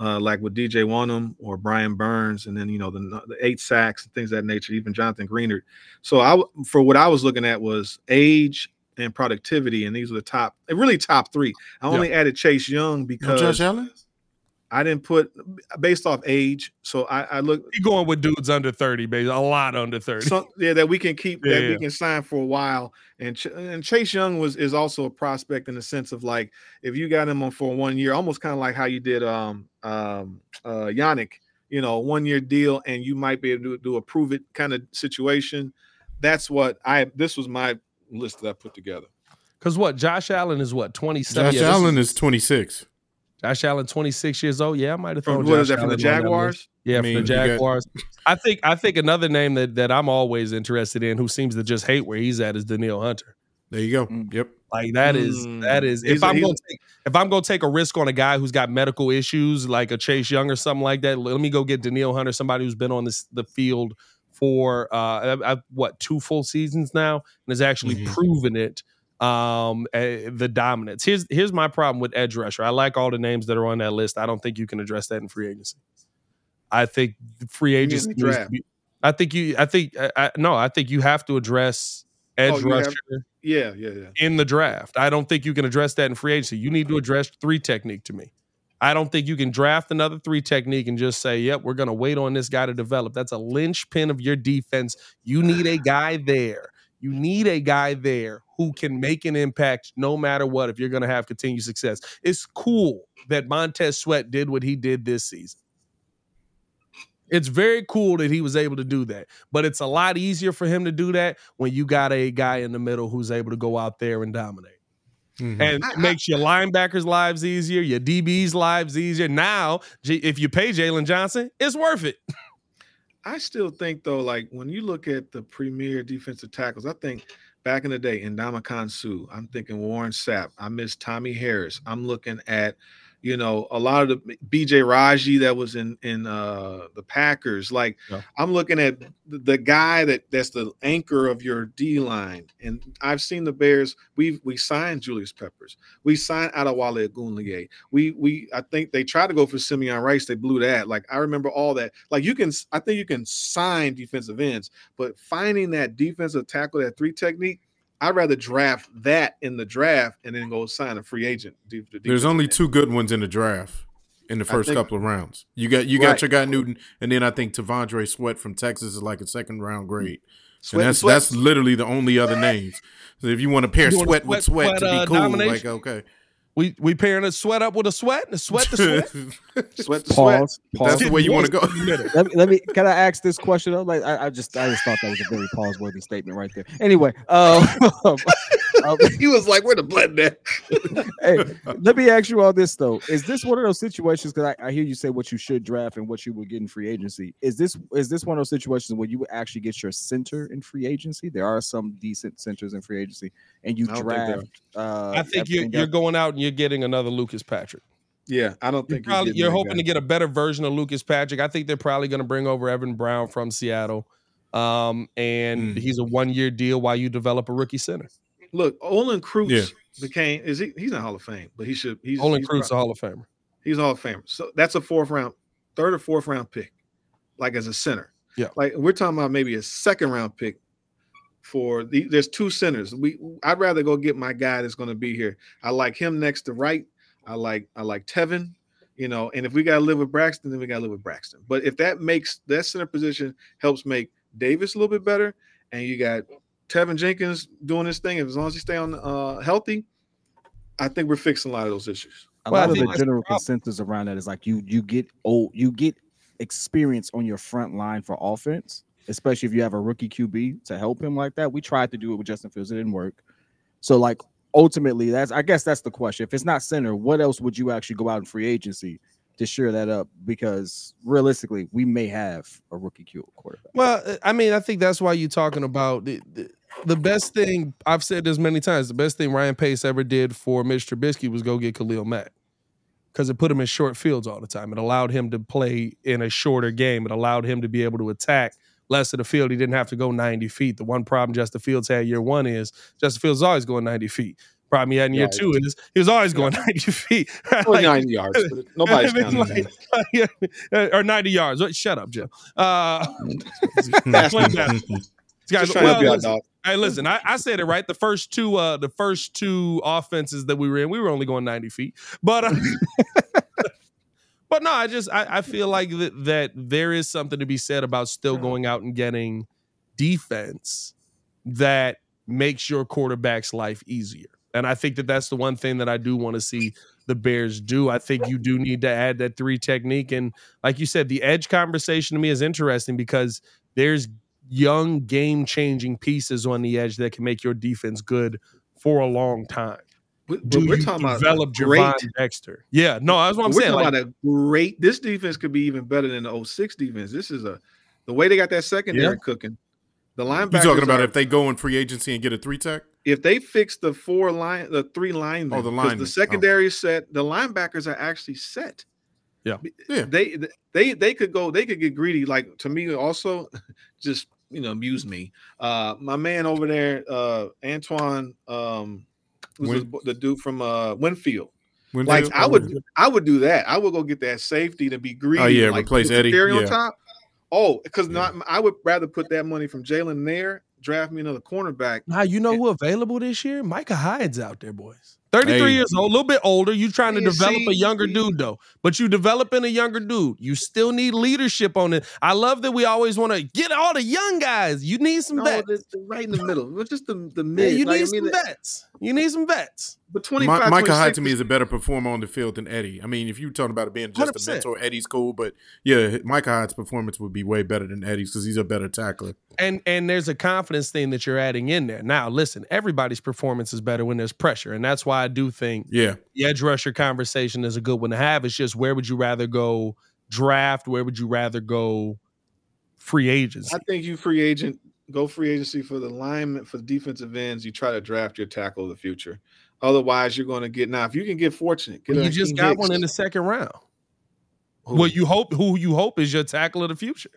uh, like with DJ Wonnum or Brian Burns, and then you know the, the eight sacks and things of that nature. Even Jonathan Greenard. So I, for what I was looking at was age and productivity, and these were the top, really top three. I Yeah. only added Chase Young No because Josh Allen? I didn't put based off age. So I, I look He going with dudes under 30, baby. A lot under 30. some, yeah, that we can keep Yeah, that yeah. we can sign for a while. And Ch- and Chase Young was is also a prospect in the sense of like if you got him on for one year, almost kind of like how you did um um uh Yannick, you know, one year deal, and you might be able to do a prove it kind of situation. That's what I this was my list that I put together. Because what? Josh Allen is what? 27? Josh Yeah, this Allen is 26. Josh Allen, 26 years old. Yeah, I might have thrown. From, what Josh is that from the Allen on. Jaguars? Yeah, I from the you got- Jaguars. I think I think another name that that I'm always interested in, who seems to just hate where he's at, is Danielle Hunter. There you go. Mm. Yep. Like that is Mm. that is He's if a- I'm he's- gonna take if I'm gonna take a risk on a guy who's got medical issues like a Chase Young or something like that, let me go get Danielle Hunter, somebody who's been on this the field for uh uh, uh, what two full seasons now and has actually Mhm. proven it um uh, the dominance. Here's here's my problem with edge rusher. I like all the names that are on that list. I don't think you can address that in free agency. I think free agency be- I think you I think I, I, no, I think you have to address edge Oh, you have- rusher Yeah, yeah, yeah. in the draft. I don't think you can address that in free agency. You need to address three technique to me. I don't think you can draft another three technique and just say, yep, we're going to wait on this guy to develop. That's a linchpin of your defense. You need a guy there. You need a guy there who can make an impact no matter what if you're going to have continued success. It's cool that Montez Sweat did what he did this season. It's very cool that he was able to do that, but it's a lot easier for him to do that when you got a guy in the middle who's able to go out there and dominate. Mhm. And I- it makes your linebackers' lives easier, your DBs' lives easier. Now, J- if you pay Jaylon Johnson, it's worth it. I still think though, like when you look at the premier defensive tackles, I think back in the day, Ndamukong Suh, I'm thinking Warren Sapp, I miss Tommy Harris. I'm looking at, you know, a lot of the BJ Raji that was in in uh the Packers. Like Yeah. I'm looking at the, guy that that's the anchor of your D line. And I've seen the Bears. We we signed Julius Peppers. We signed Adewale Ogunleye. We we I think they tried to go for Simeon Rice. They blew that. Like I remember all that. Like you can I think you can sign defensive ends, but finding that defensive tackle, that three technique, I'd rather draft that in the draft and then go sign a free agent. There's only two good ones in the draft in the first think- couple of rounds. You got you got Right. your guy Newton, and then I think T'Vondre Sweat from Texas is like a second round grade. Sweat and and that's Sweat. that's literally the only other names. So if you want to pair sweat a with sweat- sweat, to sweat, be uh, cool, domination? like okay. We we pairing a sweat up with a sweat and a sweat to sweat. sweat to sweat. Pause. That's the way you want to go. let, me, let me can I ask this question up? Like I, I just I just thought that was a very pause worthy statement right there. Anyway, uh, um, he was like, "Where the blood at?" hey, let me ask you all this though: Is this one of those situations? Because I, I hear you say what you should draft and what you would get in free agency. Is this is this one of those situations where you would actually get your center in free agency? There are some decent centers in free agency, and you I don't think draft. Uh, I think you're you're going out and you're getting another Lucas Patrick. Yeah, I don't You're, think probably, you're hoping guy. to get a better version of Lucas Patrick. I think they're probably going to bring over Evan Brown from Seattle, um, and Mm. he's a one year deal while you develop a rookie center. Look, Olin Kreutz Yeah. became is he? He's in Hall of Fame, but he should. He's Olin he's Kreutz, a Hall of Famer. He's a Hall of Famer. So that's a fourth round, third or fourth round pick, like as a center. Yeah. Like we're talking about maybe a second round pick for the there's two centers. We I'd rather go get my guy that's going to be here. I like him next to right. I like I like Teven, you know, and if we got to live with Braxton, then we got to live with Braxton. But if that makes that center position helps make Davis a little bit better, and you got Teven Jenkins doing his thing, as long as he stay on uh, healthy, I think we're fixing a lot of those issues. a Well, I lot of the that's the general consensus around that is like you you get old you get experience on your front line for offense, especially if you have a rookie QB to help him like that. We tried to do it with Justin Fields, it didn't work. So like ultimately, that's I guess that's the question. If it's not center, what else would you actually go out in free agency to shore that up? Because realistically, we may have a rookie quarterback. Well, uh, I mean, I think that's why you're talking about the, the, the best thing. I've said this many times. The best thing Ryan Pace ever did for Mitch Trubisky was go get Khalil Mack because it put him in short fields all the time. It allowed him to play in a shorter game. It allowed him to be able to attack less of the field. He didn't have to go 90 feet. The one problem Justin Fields had year one is Justin Fields is always going 90 feet. Problem he had in year Yeah, two is he was always going 90 feet. Like, 29 yards. But nobody's I mean, counting that. like- like, or 90 yards. Wait, Shut up, Jim. Uh, That's Explain. Guys, to help you well, listen. Hey, listen, I, I said it right. The first two, uh, the first two offenses that we were in, we were only going 90 feet. But uh, but no, I just I, I feel like that, that there is something to be said about still going out and getting defense that makes your quarterback's life easier. And I think that that's the one thing that I do want to see the Bears do. I think you do need to add that three technique. And like you said, the edge conversation to me is interesting because there's young game changing pieces on the edge that can make your defense good for a long time. We- do but we're you talking about develop a great. Gervon Dexter? Yeah, no, that's what I'm we're saying. talking Like, about a great. This defense could be even better than the 06 defense. This is a the way they got that secondary Yeah. cooking. The linebacker. You linebackers. talking about are- if they go in free agency and get a three tech? If they fix the four line, the three linemen, Oh, the linemen. the Oh. secondary is set. The linebackers are actually set. Yeah. Yeah. They they they could go. They could get greedy. Like to me, also, just you know, amuse me. Uh, my man over there, uh, Antoine, um, who's Win- the, dude from uh Winfield. Winfield? Like I Oh, would, I would do that. I would go get that safety to be greedy. Oh, yeah, like, replace Eddie, Terry on top. Oh, because Yeah. not. I would rather put that money from Jaylon there. Draft me another cornerback. now you know who available this year? Micah Hyde's out there, boys. 33 Hey. years old, a little bit older. You're trying to Yeah, develop a younger see. dude though, but you developing a younger dude. You still need leadership on it. I love that we always want to get all the young guys. You need some No, vets. the, the right in the middle. Well, Just the the Yeah, mid. you like, need I mean, some the- vets. You need some vets. But Mi- 25, Micah Hyde to me is a better performer on the field than Eddie. I mean, if you're talking about it being just 100%. a mentor, Eddie's cool, but yeah, Micah Hyde's performance would be way better than Eddie's because he's a better tackler. And and there's a confidence thing that you're adding in there. Now, listen, everybody's performance is better when there's pressure, and that's why I do think Yeah, the edge rusher conversation is a good one to have. It's just where would you rather go draft? Where would you rather go free agency? I think you free agent go free agency for the alignment for the defensive ends. You try to draft your tackle of the future. Otherwise, you're going to get now. If you can get fortunate, get you a just Akiem got Hicks. one in the second round. Who? Well, you hope who you hope is your tackle of the future.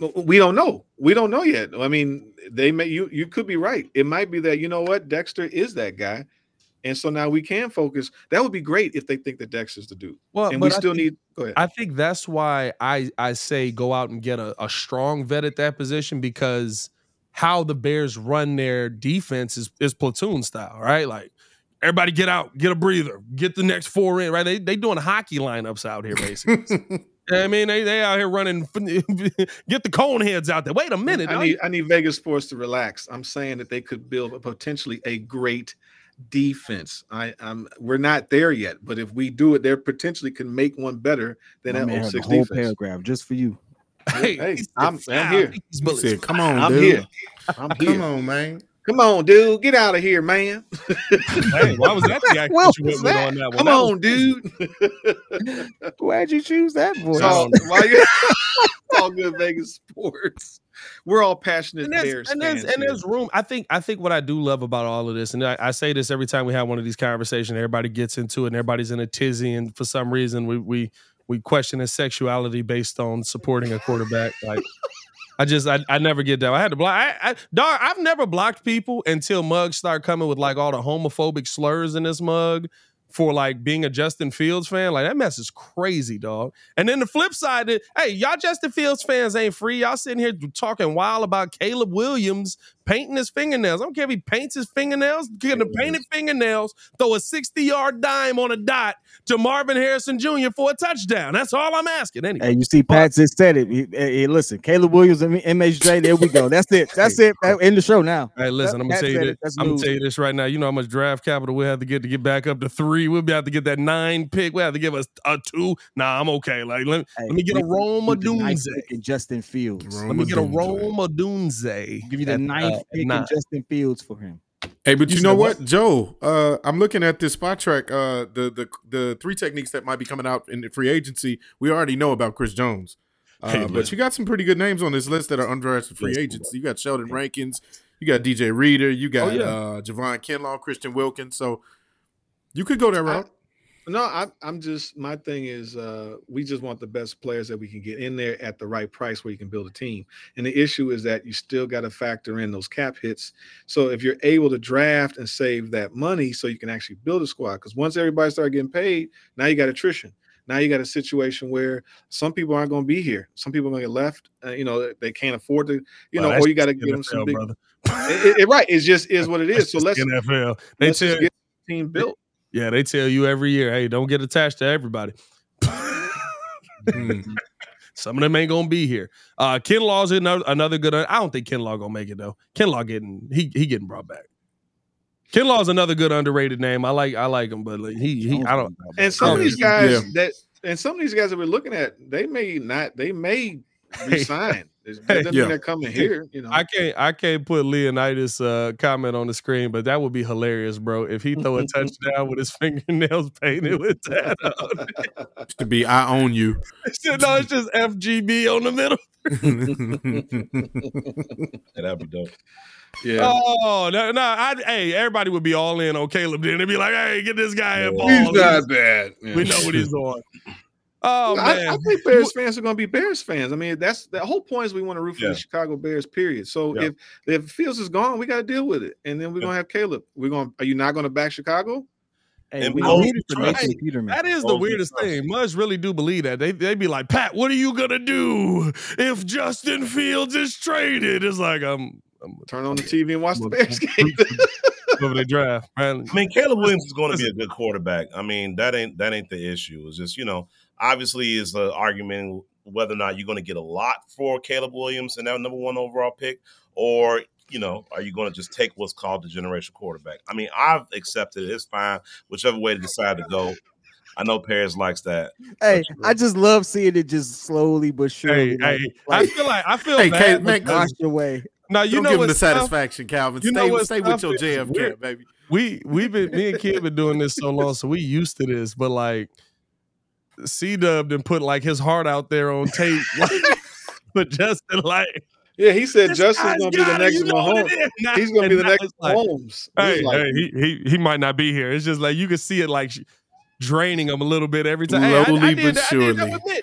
Uh, we don't know. We don't know yet. I mean, they may you you could be right. It might be that you know what Dexter is that guy, and so now we can focus. That would be great if they think that Dex is the dude, Well, and we still think- need. Go ahead. I think that's why I I say go out and get a, a strong vet at that position because how the Bears run their defense is is platoon style, right? Like everybody get out, get a breather, get the next four in, right? They they doing hockey lineups out here basically. I mean, they they out here running. get the cone heads out there. Wait a minute. I need I need Vegas sports to relax. I'm saying that they could build a, potentially a great defense. I I'm we're not there yet, but if we do it, they potentially can make one better than My man that had a 06 whole defense. paragraph just for you. Hey, Hey, I'm- I'm here. He said, "Come on, I'm dude. here. I'm here. Come on, man." Come on, dude. Get out of here, man. Hey, why was that the act What that you went was with on that one? Come That on, dude. Why'd you choose that voice? So, why you, it's all good Vegas sports. We're all passionate and there's, Bears and there's, fans. and there's room. I think I think what I do love about all of this, and I, I say this every time we have one of these conversations, everybody gets into it, and everybody's in a tizzy, and for some reason we we we question his sexuality based on supporting a quarterback. Like I just I, I never get that. I had to block. I, I dog. I've never blocked people until mugs start coming with like all the homophobic slurs in this mug. For like being a Justin Fields fan, like that mess is crazy, dog. And then the flip side, is, hey, y'all Justin Fields fans ain't free. Y'all sitting here talking wild about Caleb Williams painting his fingernails. I don't care if he paints his fingernails, getting the painted fingernails, throw a 60 yard dime on a dot to Marvin Harrison Jr. for a touchdown. That's all I'm asking. Anyway, Hey, you see, Pat just said it. He- hey, listen, Caleb Williams and MHJ. There we go. That's it. That's it. In the show now. Hey, listen, I'm gonna Pat tell you this. I'm gonna tell you this right now. You know how much draft capital we have to get to get back up to three. We'll be able to get that nine pick. We have to give us a two. Nah, I'm okay. Like let, Hey, let me get a Roma Rome we the ninth Odunze. pick in Justin Fields. Rome Let me get a Roma Rome Odunze. Give you the at, ninth uh, pick in nine. Justin Fields for him. Hey, but You you, know what, what? Joe? Uh, I'm looking at this Spotrac. Uh, the the the three techniques that might be coming out in the free agency. We already know about Chris Jones, uh, Hey, but you got some pretty good names on this list that are undrafted free agents. You got Sheldon Rankins, you got DJ Reader, you got Oh, yeah. uh, Javon Kinlaw, Christian Wilkins. So you could go that route. no, I, I'm just my thing is uh, we just want the best players that we can get in there at the right price where you can build a team. And the issue is that you still got to factor in those cap hits. So if you're able to draft and save that money, so you can actually build a squad, because once everybody start getting paid, now you got attrition. Now you got a situation where some people aren't going to be here. Some people are going to get left. Uh, you know, they can't afford to. You Well, know, or you got to just give them some big. It, it- it- right, it just is what it is. That's So just let's NFL. They let's tell just get the team built. Yeah, they tell you every year, hey, don't get attached to everybody. Hmm. Some of them ain't gonna be here. Uh Kinlaw's another, another good. I don't think Kinlaw gonna make it though. Kinlaw getting he he getting brought back. Kinlaw's another good underrated name. I like I like him, but like he he I don't. And some of these guys Yeah. that and some of these guys that we're looking at, they may not, they may resign. There's, doesn't yeah. mean they're coming here. You know, I can't I can't put Leonidas uh comment on the screen, but that would be hilarious, bro. If he throw a touchdown with his fingernails painted with that on it. to be I own you. no, it's just FGB on the middle. Yeah, that'd be dope. yeah. Oh no, no! I, hey, everybody would be all in on Caleb. Then they'd be like, "Hey, get this guy a ball. He's not bad. Yeah. We know what he's on." Oh I, man, I think Bears fans are going to be Bears fans. I mean, that's the whole point is we want to root for Yeah. the Chicago Bears. Period. So Yeah. if if Fields is gone, we got to deal with it, and then we're Yeah. going to have Caleb. We're going. to Are you not going to back Chicago? Hey, And we Moses need it for Trust. Nathan Peterman. that is the weirdest thing. Mudge really do believe that. They they be like, Pat, what are you gonna do if Justin Fields is traded? It's like I'm, I'm Turn on the TV and watch the Bears game. over the draft, man. I mean, Caleb Williams is going to be a good quarterback. I mean, that ain't that ain't the issue. It's just you know, obviously, is the argument whether or not you're going to get a lot for Caleb Williams and that number one overall pick, or you know, are you going to just take what's called the generational quarterback? I mean, I've accepted it. It's fine, whichever way to decide to go. I know Paris likes that. Hey, I just love seeing it just slowly but surely. Hey, like, hey, I feel like I feel Hey, bad. Caleb, with- man, wash away. now you Don't know give him what the stuff- satisfaction, Calvin. you know stay what stay with your stuff is JF weird? baby. we we've been me and Kid been doing this so long, so we used to this. But like, C Dub and put like his heart out there on tape, like, but Justin like yeah, he said Justin's going to be the next you know what Mahomes. it is. Now- He's going to be the next it's like, Mahomes. Hey, like, hey, he, he he might not be here. It's just like you can see it like draining him a little bit every time. Hey, I- I, Slowly did but that, I surely. with Mitch.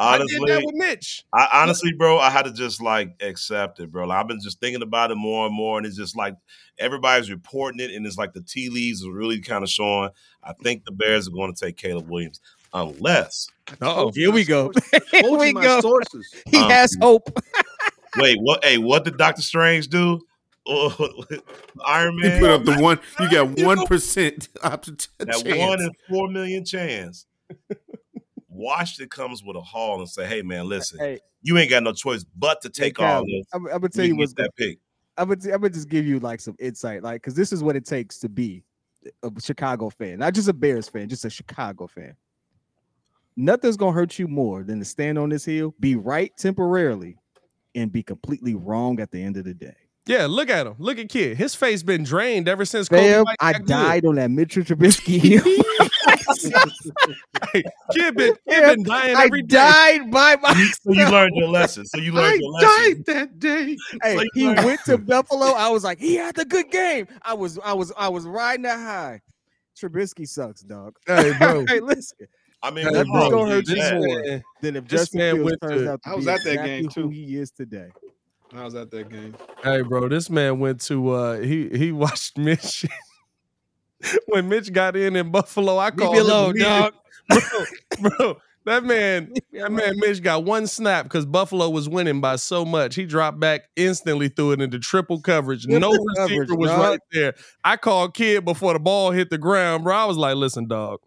I did Honestly, that with Mitch. I honestly, bro, I had to just like accept it, bro. Like, I've been just thinking about it more and more, and it's just like everybody's reporting it, and it's like the tea leaves are really kind of showing. I think the Bears are going to take Caleb Williams, unless Oh, Here we go. Told Here we go. sources. He Um, has hope. wait, what? Hey, what did Doctor Strange do? Oh, Iron You Man, put up the one. You got one percent chance. that one in four million chance. Washington comes with a haul and say, "Hey, man, listen, Hey, you ain't got no choice but to take all Calvin, this. I'm, I'm gonna tell you what's that pick." I'm gonna, I'm gonna just give you like some insight, like because this is what it takes to be a Chicago fan, not just a Bears fan, just a Chicago fan. Nothing's gonna hurt you more than to stand on this hill, be right temporarily, and be completely wrong at the end of the day. Yeah, look at him. Look at kid. His face been drained ever since Fam, White I got good. died on that Mitchell Trubisky hill. Kid been, kid Yeah, been dying I every day. died by myself. So you learned your lesson. So you learned I your lesson. died that day. Hey, So he learned- went to Buffalo. I was like, he had a good game. I was, I was, I was riding that high. Trubisky sucks, dog. Hey, bro. hey, listen. I mean, Hey, what bro, gonna hurt you more? Then if This Justin man Fields went turns to- out to I was be at that exactly game, who too. he is today. I was at that game. Hey, bro, this man went to uh he he watched Mitch. when Mitch got in in Buffalo, I Leave called me him alone, immediately. dog. bro, bro. That man, that man Mitch got one snap because Buffalo was winning by so much. He dropped back instantly, threw it into triple coverage. no receiver coverage, was dog. right there. I called kid before the ball hit the ground, bro. I was like, listen, dog.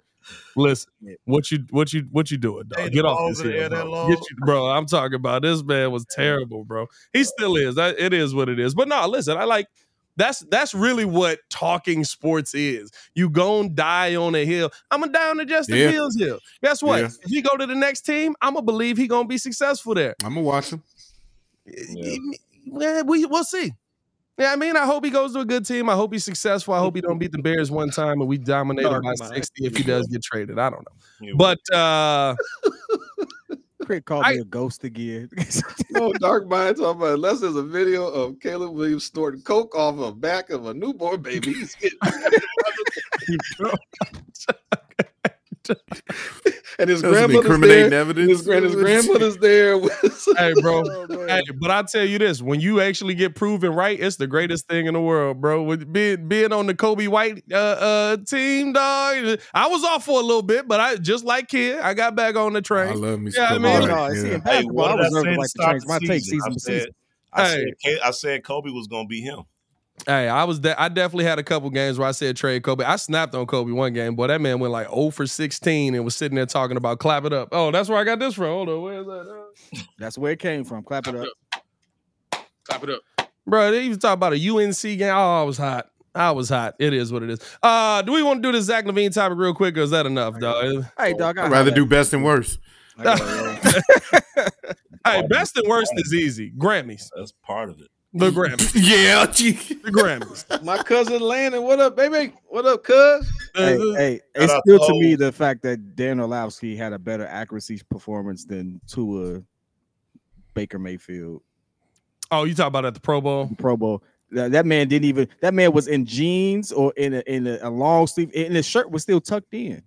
Listen, what you what you what you doing, dog? Hey, Get off this in the hill, bro. Get you, bro. I'm talking about this man was terrible, bro. He still is. That it is what it is. But no, listen, I like that's that's really what talking sports is. You gonna die on a hill. I'm gonna die on the Justin Yeah. Fields hill. Guess what? Yeah. If he go to the next team, I'm gonna believe he gonna be successful there. I'm gonna watch him. Eh, yeah. Eh, we we'll see. Yeah, I mean, I hope he goes to a good team. I hope he's successful. I hope he don't beat the Bears one time and we dominate him by mind. 60 if he does get traded. I don't know. You But uh Craig called I- me a ghost again. No dark mind talking about unless there's a video of Caleb Williams snorting coke off the back of a newborn baby. He's getting and his grandmother's there. evidence. His, grand, his grandmother's there. with- hey, bro. Oh. Hey, but I tell you this: when you actually get proven right, it's the greatest thing in the world, bro. With being being on the Coby White uh, uh, team, dog. I was off for a little bit, but I just like kid, I got back on the train. I love me. Yeah, I some mean- Oh, no, Bryant, see, yeah. Hey, what I did I was say never to like to start my take season? season I said, season. I Hey. said, said Coby was gonna be him. Hey, I was de- I definitely had a couple games where I said trade Coby. I snapped on Coby one game, boy. That man went like 0 for 16 and was sitting there talking about clap it up. Oh, that's where I got this from. Hold on, where's that? Uh, That's where it came from. Clap it up. Clap it up. Bro, they even talk about a UNC game. Oh, I was hot. I was hot. It is what it is. Uh, do we want to do the Zach LaVine topic real quick, or is that enough, dog? Hey, dog. I I'd rather do best and worst. I gotta roll. Hey, best and worst is easy. Grammys. That's part of it. The Grammys. yeah. The Grammys. My cousin Landon, what up, baby? What up, cuz? Hey, Uh, hey, it's out still to to me the fact that Dan Orlovsky had a better accuracy performance than Tua Baker Mayfield Oh, you talk about at the Pro Bowl? Pro Bowl. That, that man didn't even. That man was in jeans or in a in a, a long sleeve, and his shirt was still tucked in.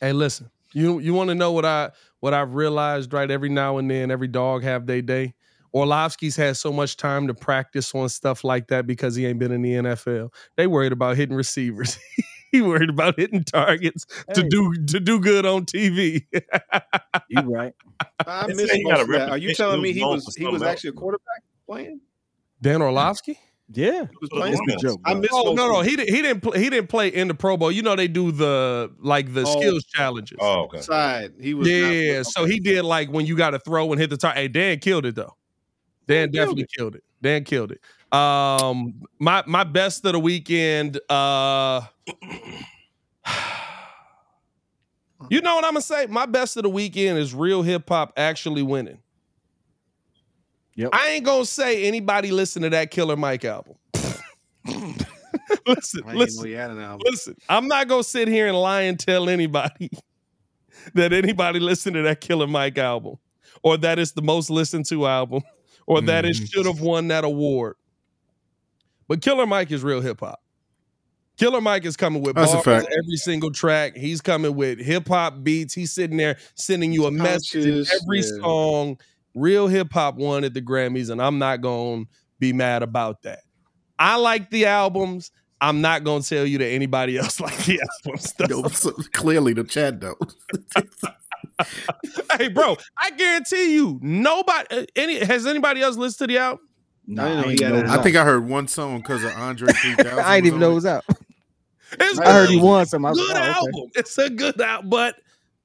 Hey, listen. You you want to know what I what I've realized right every now and then every dog have their day. Orlovsky's had so much time to practice on stuff like that because he ain't been in the NFL. They worried about hitting receivers. he worried about hitting targets to do to do good on TV. You right? I They missed most of that. Are you telling me He he was known was for he was something actually a quarterback playing? Dan Orlovsky? Yeah, He was playing. it's it's a joke. I bro. missed. Oh no no he didn't he didn't pl- he didn't play in the Pro Bowl. You know they do the like the Oh. skills challenges. Oh, okay. side. He was. not- Yeah, so he did like when you got to throw and hit the target. Hey, Dan killed it though. Dan killed definitely killed it. Dan killed it. Um, my my best of the weekend. Uh, you know what I'm gonna say? My best of the weekend is real hip hop actually winning. Yep. I ain't gonna say anybody listen to that Killer Mike album. listen, listen, an album. listen. I'm not gonna sit here and lie and tell anybody that anybody listened to that Killer Mike album, or that it's the most listened to album, or that it Mhm. should have won that award. But Killer Mike is real hip hop. Killer Mike is coming with That's bars every single track. He's coming with hip hop beats. He's sitting there sending you a message in Conscious, every yeah. song. Real hip hop won at the Grammys, and I'm not gonna be mad about that. I like the albums. I'm not gonna tell you that anybody else like the albums. That's No, so clearly the chat though. hey, bro, I guarantee you, nobody, uh, any has anybody else listened to the album? Nah, I didn't know ain't he had know an it was I think I heard one song because of Andre 3000. I didn't even know it was was out. It's I heard he good. won some. I was good like, oh, okay. album. It's a good album, but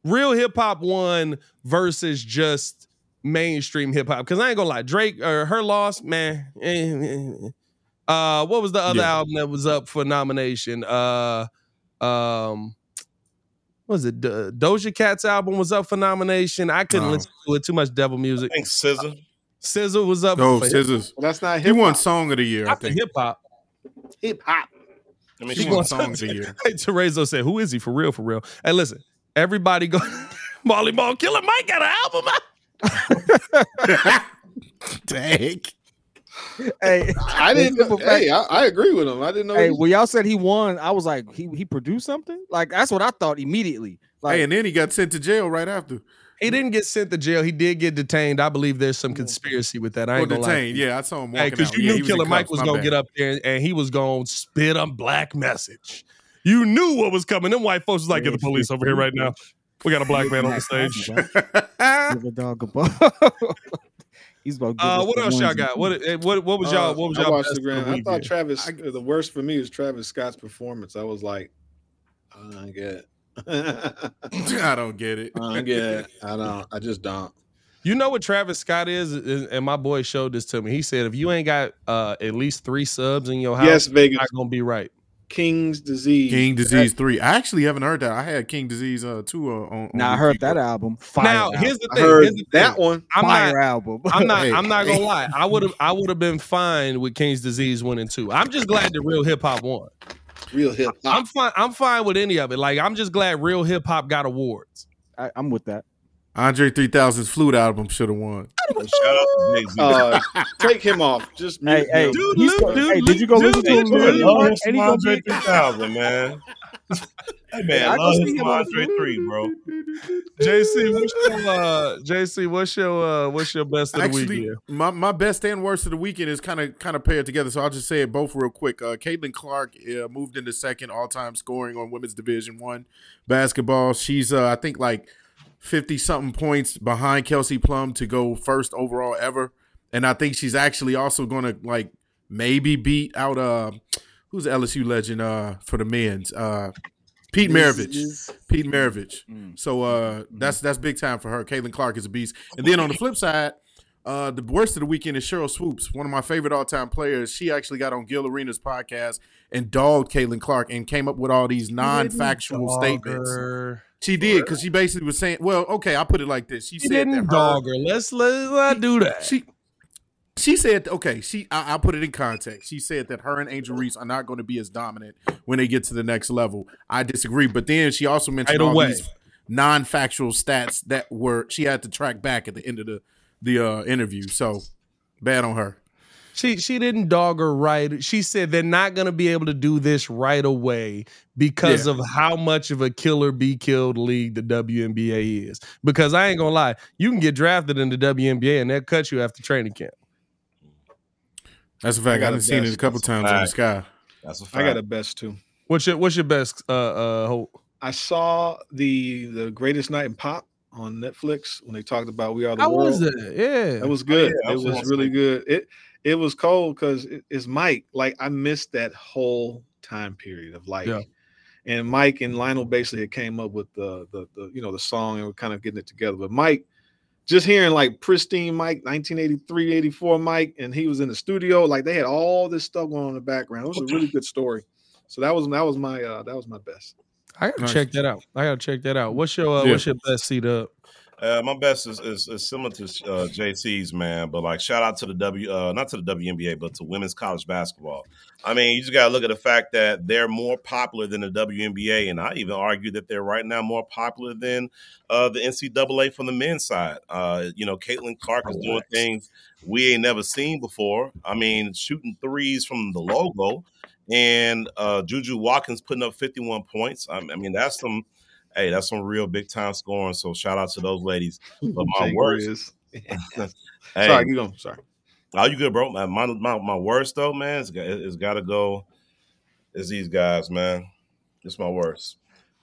real hip hop won versus just mainstream hip hop. Because I ain't gonna lie, Drake or her loss, man. eh, eh, eh. Uh, what was the other Yeah. album that was up for nomination? Uh, um, what was it Do- Doja Cat's album was up for nomination? I couldn't Oh. listen to it. Too much devil music. I think Scissor. SZA was up. Oh, for Scissors. Well, that's not He hip won hop. Song of the Year, I Not the think. hip hop. Hip hop. I mean, He she won won. Song of the Year. Hey, Terezo said, "Who is he for real? For real?" Hey, listen, everybody go. Molly Ball Killer Mike got an album out. Dang. Hey, I didn't. Simple fact- Hey, I, I agree with him. I didn't know. hey, he- when y'all said he won, I was like, he he produced something. Like that's what I thought immediately. Like, Hey, and then he got sent to jail right after. He didn't get sent to jail. He did get detained. I believe there's some conspiracy with that. I Or ain't gonna lie. detained. Yeah, I saw him Hey, walking because out. you Yeah, knew Killer Mike was gonna bad. get up there and he was gonna spit a black message. You knew what was coming. Them white folks was like, "Get the police over here right now. We got a black man on the stage." Give a dog a bone. He's about. Uh, what else y'all got? What eh, what what was y'all? Uh, What was y'all? watched best the of Grand. I thought weekend? Travis. I- the worst for me was Travis Scott's performance. I was like, I don't get it. I I don't get it. don't get it. I don't. I just don't. You know what Travis Scott is, Is- and my boy showed this to me. He said, if you ain't got uh, at least three subs in your house, Yes, Vegas. you're not gonna be right. King's disease. King Disease three. I actually haven't heard that. I had King Disease uh two uh, on. Nah, I heard that album. Fire now, album. here's the thing. here's the that thing. one. I'm fire not. album. I'm not. Hey, I'm not gonna lie. I would have. I would have been fine with King's Disease winning Two. I'm just glad the real hip hop won. Real hip hop. I'm hop. fine. I'm fine with any of it. Like I'm just glad real hip hop got awards. I, I'm with that. Andre 3000's flute album should have won. Shout out to Jay Z. Uh, take him off. Just Hey, mute hey, him. Dude, he's Luke, go- dude, hey, did you go Luke, listen to dude, him? dude, Lil dude, Mark? Love And he some gonna Andre 3000, man. Hey man, I I love his Andre three, bro. JC, what's your uh, JC? What's your uh, what's your best of the weekend? my, my best and worst of the weekend is kind of kind of paired together. So I'll just say it both real quick. Uh, Caitlin Clark uh, moved into second all time scoring on Women's Division One basketball. She's uh, I think like fifty something points behind Kelsey Plum to go first overall ever, and I think she's actually also going to like maybe beat out uh who's the LSU legend uh for the men's uh Pete Maravich. Pete Maravich. Mm. So uh, that's that's big time for her. Caitlin Clark is a beast. And then on the flip side, uh, the worst of the weekend is Sheryl Swoopes, one of my favorite all time players. She actually got on Gil Arenas' podcast and dogged Caitlin Clark and came up with all these non factual statements. Dogger. She did because she basically was saying, "Well, okay, I'll put it like this." She He said didn't that her, dog her. Let's let's not do that. She she said, "Okay, she I, I'll put it in context." She said that her and Angel Reese are not going to be as dominant when they get to the next level. I disagree, but then she also mentioned Right all away. these non-factual stats that were she had to track back at the end of the the uh, interview. So bad on her. She she didn't dog her right. She said they're not gonna be able to do this right away because Yeah. of how much of a killer be killed league the WNBA is. Because I ain't gonna lie, you can get drafted in the WNBA and they'll cut you after training camp. That's a fact. got I've a seen it a best- couple times on the sky. That's a fact. I got a best too. What's your what's your best uh uh hope? I saw the the greatest night in pop on Netflix when they talked about We Are the How World. was it? Yeah. That was good. yeah, it was was really good. It it was cold because it, it's Mike. Like I missed that whole time period of like, Yeah. and Mike and Lionel basically had came up with the, the the you know the song and we're kind of getting it together. But Mike, just hearing like pristine Mike, 1983, 84 Mike, and he was in the studio. Like they had all this stuff going on in the background. It was a really good story. So that was that was my uh that was my best. I gotta Nice. check that out. I gotta check that out. What's your uh, Yeah. what's your best seat up? Uh, my best is, is, is similar to uh, JC's man, but like shout out to the W, uh, not to the WNBA, but to women's college basketball. I mean, you just got to look at the fact that they're more popular than the WNBA, and I even argue that they're right now more popular than uh, the NCAA from the men's side. Uh, you know, Caitlin Clark is doing things we ain't never seen before. I mean, shooting threes from the logo, and uh, Juju Watkins putting up 51 points. I, I mean, that's some. Hey, that's some real big time scoring. So shout out to those ladies. But my worst, hey, Sorry, you go. Sorry. are you good, bro? My my my, worst though, man, it's, got- it's got to go. Is these guys, man? It's my worst.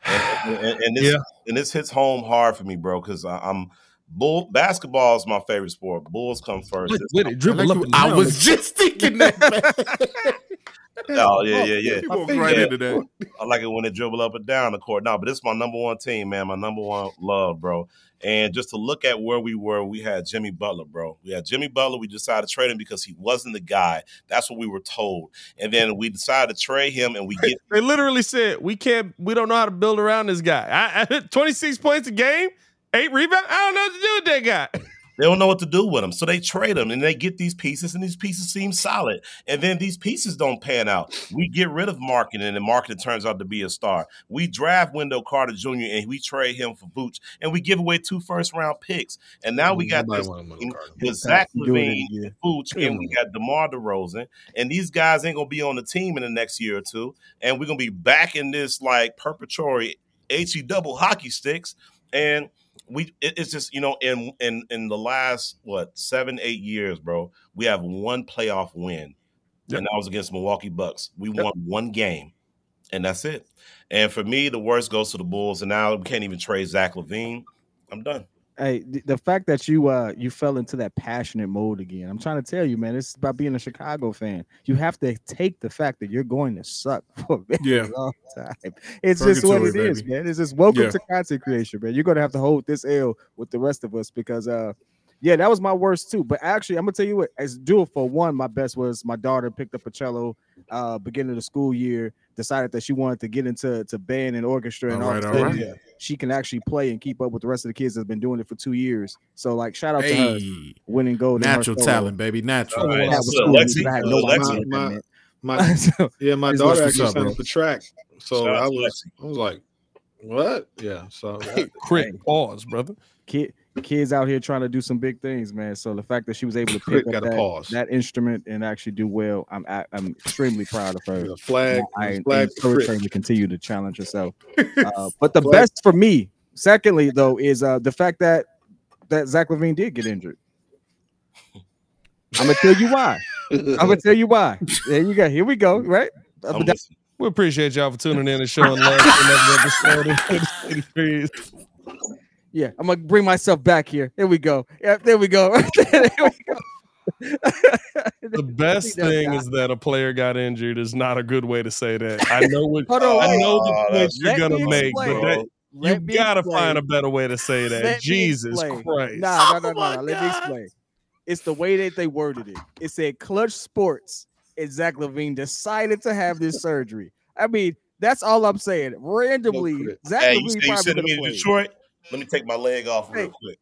And, and, and this Yeah. and this hits home hard for me, bro, because I'm bull. Basketball is my favorite sport. Bulls come first. With, with it, dribble Like up you- I was just thinking that. man. Oh yeah, yeah, yeah. You walked right Yeah. into that. I like it when they dribble up and down the court. No, but this is my number one team, man. My number one love, bro. And just to look at where we were, we had Jimmy Butler, bro. We had Jimmy Butler. We decided to trade him because he wasn't the guy. That's what we were told. And then we decided to trade him, and we get They literally said we can't. We don't know how to build around this guy. I, I, Twenty six points a game, eight rebounds. I don't know what to do with that guy. They don't know what to do with them. So they trade them and they get these pieces, and these pieces seem solid. And then these pieces don't pan out. We get rid of Markkanen, and Markkanen turns out to be a star. We draft Wendell Carter Jr. and we trade him for Vooch, and we give away two first round picks. And now we got Nobody this team with Zach LaVine, again. Vooch, and we got DeMar DeRozan. And these guys ain't gonna be on the team in the next year or two. And we're gonna be back in this like perpetuary HE double hockey sticks. And we it- it's just you know in in in the last what seven eight years bro we have one playoff win. And that was against milwaukee bucks. We won one game and that's it. And for me the worst goes to the bulls and now we can't even trade zach lavine i'm done Hey, the fact that you uh you fell into that passionate mode again. I'm trying to tell you, man. It's about being a Chicago fan. You have to take the fact that you're going to suck for a very Yeah. long time. It's just what it Purgatory, is, man. It's just welcome Yeah. to content creation, man. You're gonna have to hold this L with the rest of us because uh yeah, that was my worst too. But actually, I'm gonna tell you what, as dual for one, my best was my daughter picked up a cello uh beginning of the school year, decided that she wanted to get into to band and orchestra and All all right, that all stuff. right. Yeah, she can actually play and keep up with the rest of the kids that's been doing it for two years. So like shout out to her Hey, winning gold. natural talent, baby. Natural. All right. That was So, cool, Lexi, because I had uh, no idea Lexi. My- My So, yeah, my Please daughter what's actually up, signed bro? up for track. So Shout I was I was like, what? Yeah. So that- Crit pause, brother. kid, kids out here trying to do some big things, man. So the fact that she was able to pick up that, that instrument and actually do well, I'm I, I'm extremely proud of her. the flag, I flag encourage crit. her to continue to challenge herself. Uh, but the Flag- best for me, secondly, though, is uh, the fact that that Zach LaVine did get injured. I'm gonna tell you why. I'm gonna tell you why. There you go. Here we go. Right. I'm but that- listening. We appreciate y'all for tuning in and showing love for another episode of City Breeze. yeah, I'm gonna bring myself back here. There we go. Yeah, there we go. there we go. The best thing not. is that a player got injured is not a good way to say that. I know what on, I wait. know the point you're gonna me make, but that, you gotta explain. find a better way to say that. Let Jesus. Christ. Nah, no, no, no, no. Let me explain. It's the way that they worded it. It said Clutch Sports and Zach LaVine decided to have this surgery. I mean, That's all I'm saying. Randomly, No. Zach Hey, you LaVine say you probably sending me would've to played. Detroit? Let me take my leg off real Hey. quick.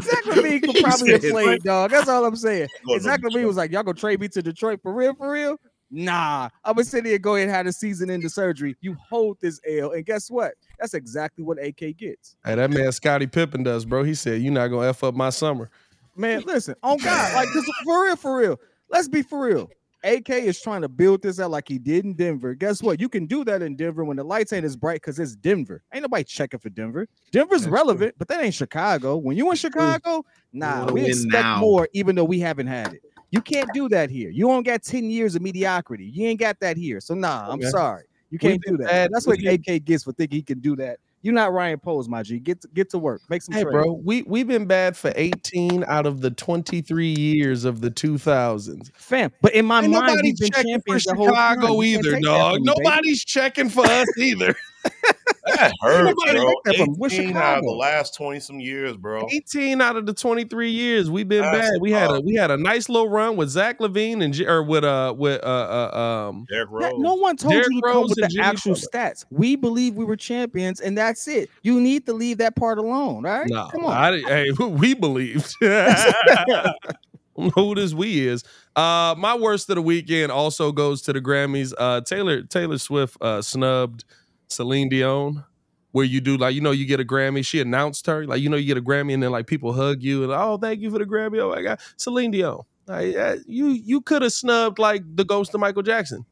Zach LaVine, could probably have played, dog. That's all I'm saying. Go And Zach LaVine was like, "Y'all gonna trade me to Detroit for real? For real? Nah, I'm gonna sit here and go ahead and have the season into surgery. You hold this L, and guess what? That's exactly what AK gets. Hey, that man Scottie Pippen does, bro. He said, "You're not gonna f up my summer." Man, listen, on God, like this for real, for real. Let's be for real. AK is trying to build this out like he did in Denver. Guess what? You can do that in Denver when the lights ain't as bright because it's Denver. Ain't nobody checking for Denver. Denver's That's relevant, but that ain't Chicago. When you in Chicago, nah, we expect now. more, even though we haven't had it. You can't do that here. You don't got 10 years of mediocrity. You ain't got that here. So nah, I'm Okay. sorry. You can't do that. That's what AK gets for thinking he can do that. You're not Ryan Poles, my G. Get to, get to work. Make some Hey, trades. bro, we we've been bad for 18 out of the 23 years of the 2000s. Fam, but in my Ain't mind, nobody we've been checking for champions the whole time. Chicago either, dog. me, baby. Nobody's checking for us either. That hurts, Nobody bro. take that 18 out of the last 20 some years, bro. 18 out of the 23 years we've been That's bad. We had a we had a nice little run with Zach LaVine and or with uh with uh, uh um Derrick That- Rose. no one told Derrick you to come Rose with the Jimmy actual Butler. stats. We believe we were champions, and that's it. You need to leave that part alone, right? no. Come on. I, didn't- hey, we believed. I don't who this we is. Uh my worst of the weekend also goes to the Grammys. Uh Taylor Taylor Swift uh snubbed Celine Dion. Where you do like you know you get a Grammy, she announced her like you know you get a Grammy and then like people hug you and oh thank you for the Grammy oh my god Celine Dion like you you could have snubbed like the ghost of Michael Jackson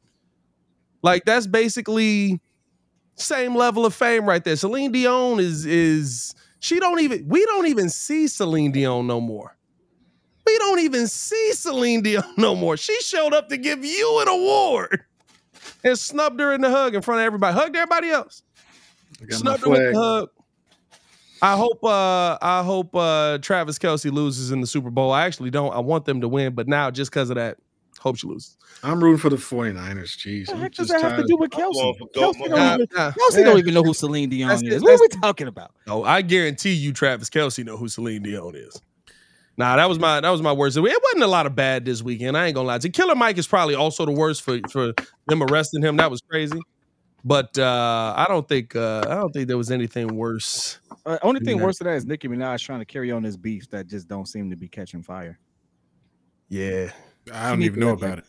like that's basically same level of fame right there. Celine Dion is is she don't even we don't even see Celine Dion no more. We don't even see Celine Dion no more. She showed up to give you an award and snubbed her in the hug in front of everybody. Hugged everybody else. I got my Snubbed her with the hug. I hope uh I hope uh Travis Kelce loses in the Super Bowl. I actually don't. I want them to win, but now just because of that, hope she loses. I'm rooting for the 49ers. Jeez. What the I'm heck does just that have to do with Kelce? Kelce, don't, Nah, even, nah, Kelce don't even know who Celine Dion That's is. it, What are we talking about? Oh, I guarantee you, Travis Kelce know who Celine Dion is. Nah, that was my that was my worst. It wasn't a lot of bad this weekend. I ain't gonna lie. To Killer Mike is probably also the worst for for them arresting him. That was crazy. But uh I don't think uh I don't think there was anything worse. Uh, only thing Yeah. worse than that is Nicki Minaj trying to carry on this beef that just don't seem to be catching fire. Yeah. I don't even know let about it.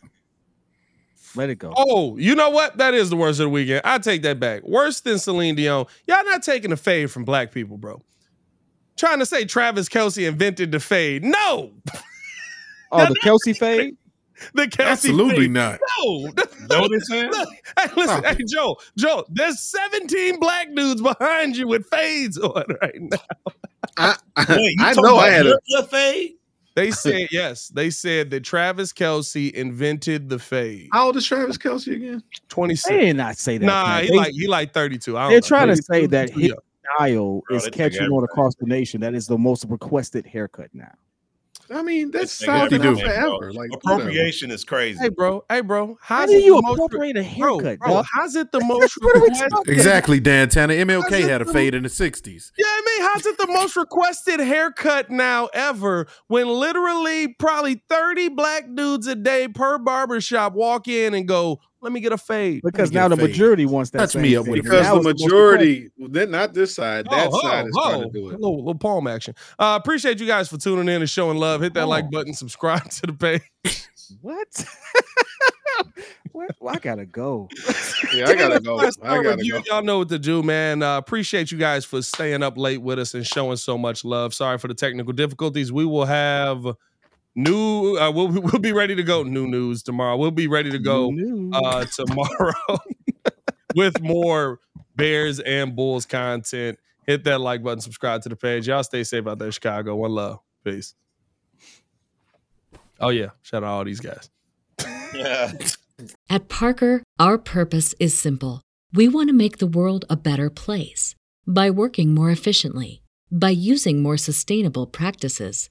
Let it go. Oh, you know what? That is the worst of the weekend. I take that back. Worse than Celine Dion. Y'all not taking a fade from black people, bro. Trying to say Travis Kelce invented the fade. No, Oh, the Kelce fade. the Kelce fade. Absolutely fade. not. No, know what they're saying? Hey, listen, oh. hey, Joe, Joe, there's 17 black dudes behind you with fades on right now. I, Wait, you I know I had a haircut fade? They said, yes, they said that Travis Kelce invented the fade. How old is Travis Kelce again? 26. They did not say that. Nah, man. he They- like he like 32. I don't they're know. trying to say that too his style Bro, is they take catching on across the nation. That is the most requested haircut now. I mean, that's They South take bro. forever. Like Appropriation is crazy. Hey, bro. Hey, bro. How How's do it you the most re- appropriate a haircut, bro, dog? how's it the most What are we requested? Exactly, Dan Tanner. MLK How's had a the- fade in the 60s. Yeah, I mean, how's it the most requested haircut now ever when literally probably 30 black dudes a day per barbershop walk in and go, let me get a fade. Because now the fade. majority wants that. Touch same me up with a because the majority, then not this side, that Oh, side oh, is trying oh. to do it. Little, little palm action. Uh, appreciate you guys for tuning in and showing love. Hit that Oh. like button, subscribe to the page. What? what? Well, I gotta go. Yeah, I gotta go. I gotta review. go. Y'all know what to do, man. Uh, appreciate you guys for staying up late with us and showing so much love. Sorry for the technical difficulties. We will have new. Uh, we'll we'll be ready to go. New news tomorrow. We'll be ready to go uh, tomorrow with more Bears and Bulls content. Hit that like button, subscribe to the page. Y'all stay safe out there, Chicago. One love. Peace. Oh yeah, shout out all these guys. Yeah. At Parker, our purpose is simple. We want to make the world a better place by working more efficiently, by using more sustainable practices,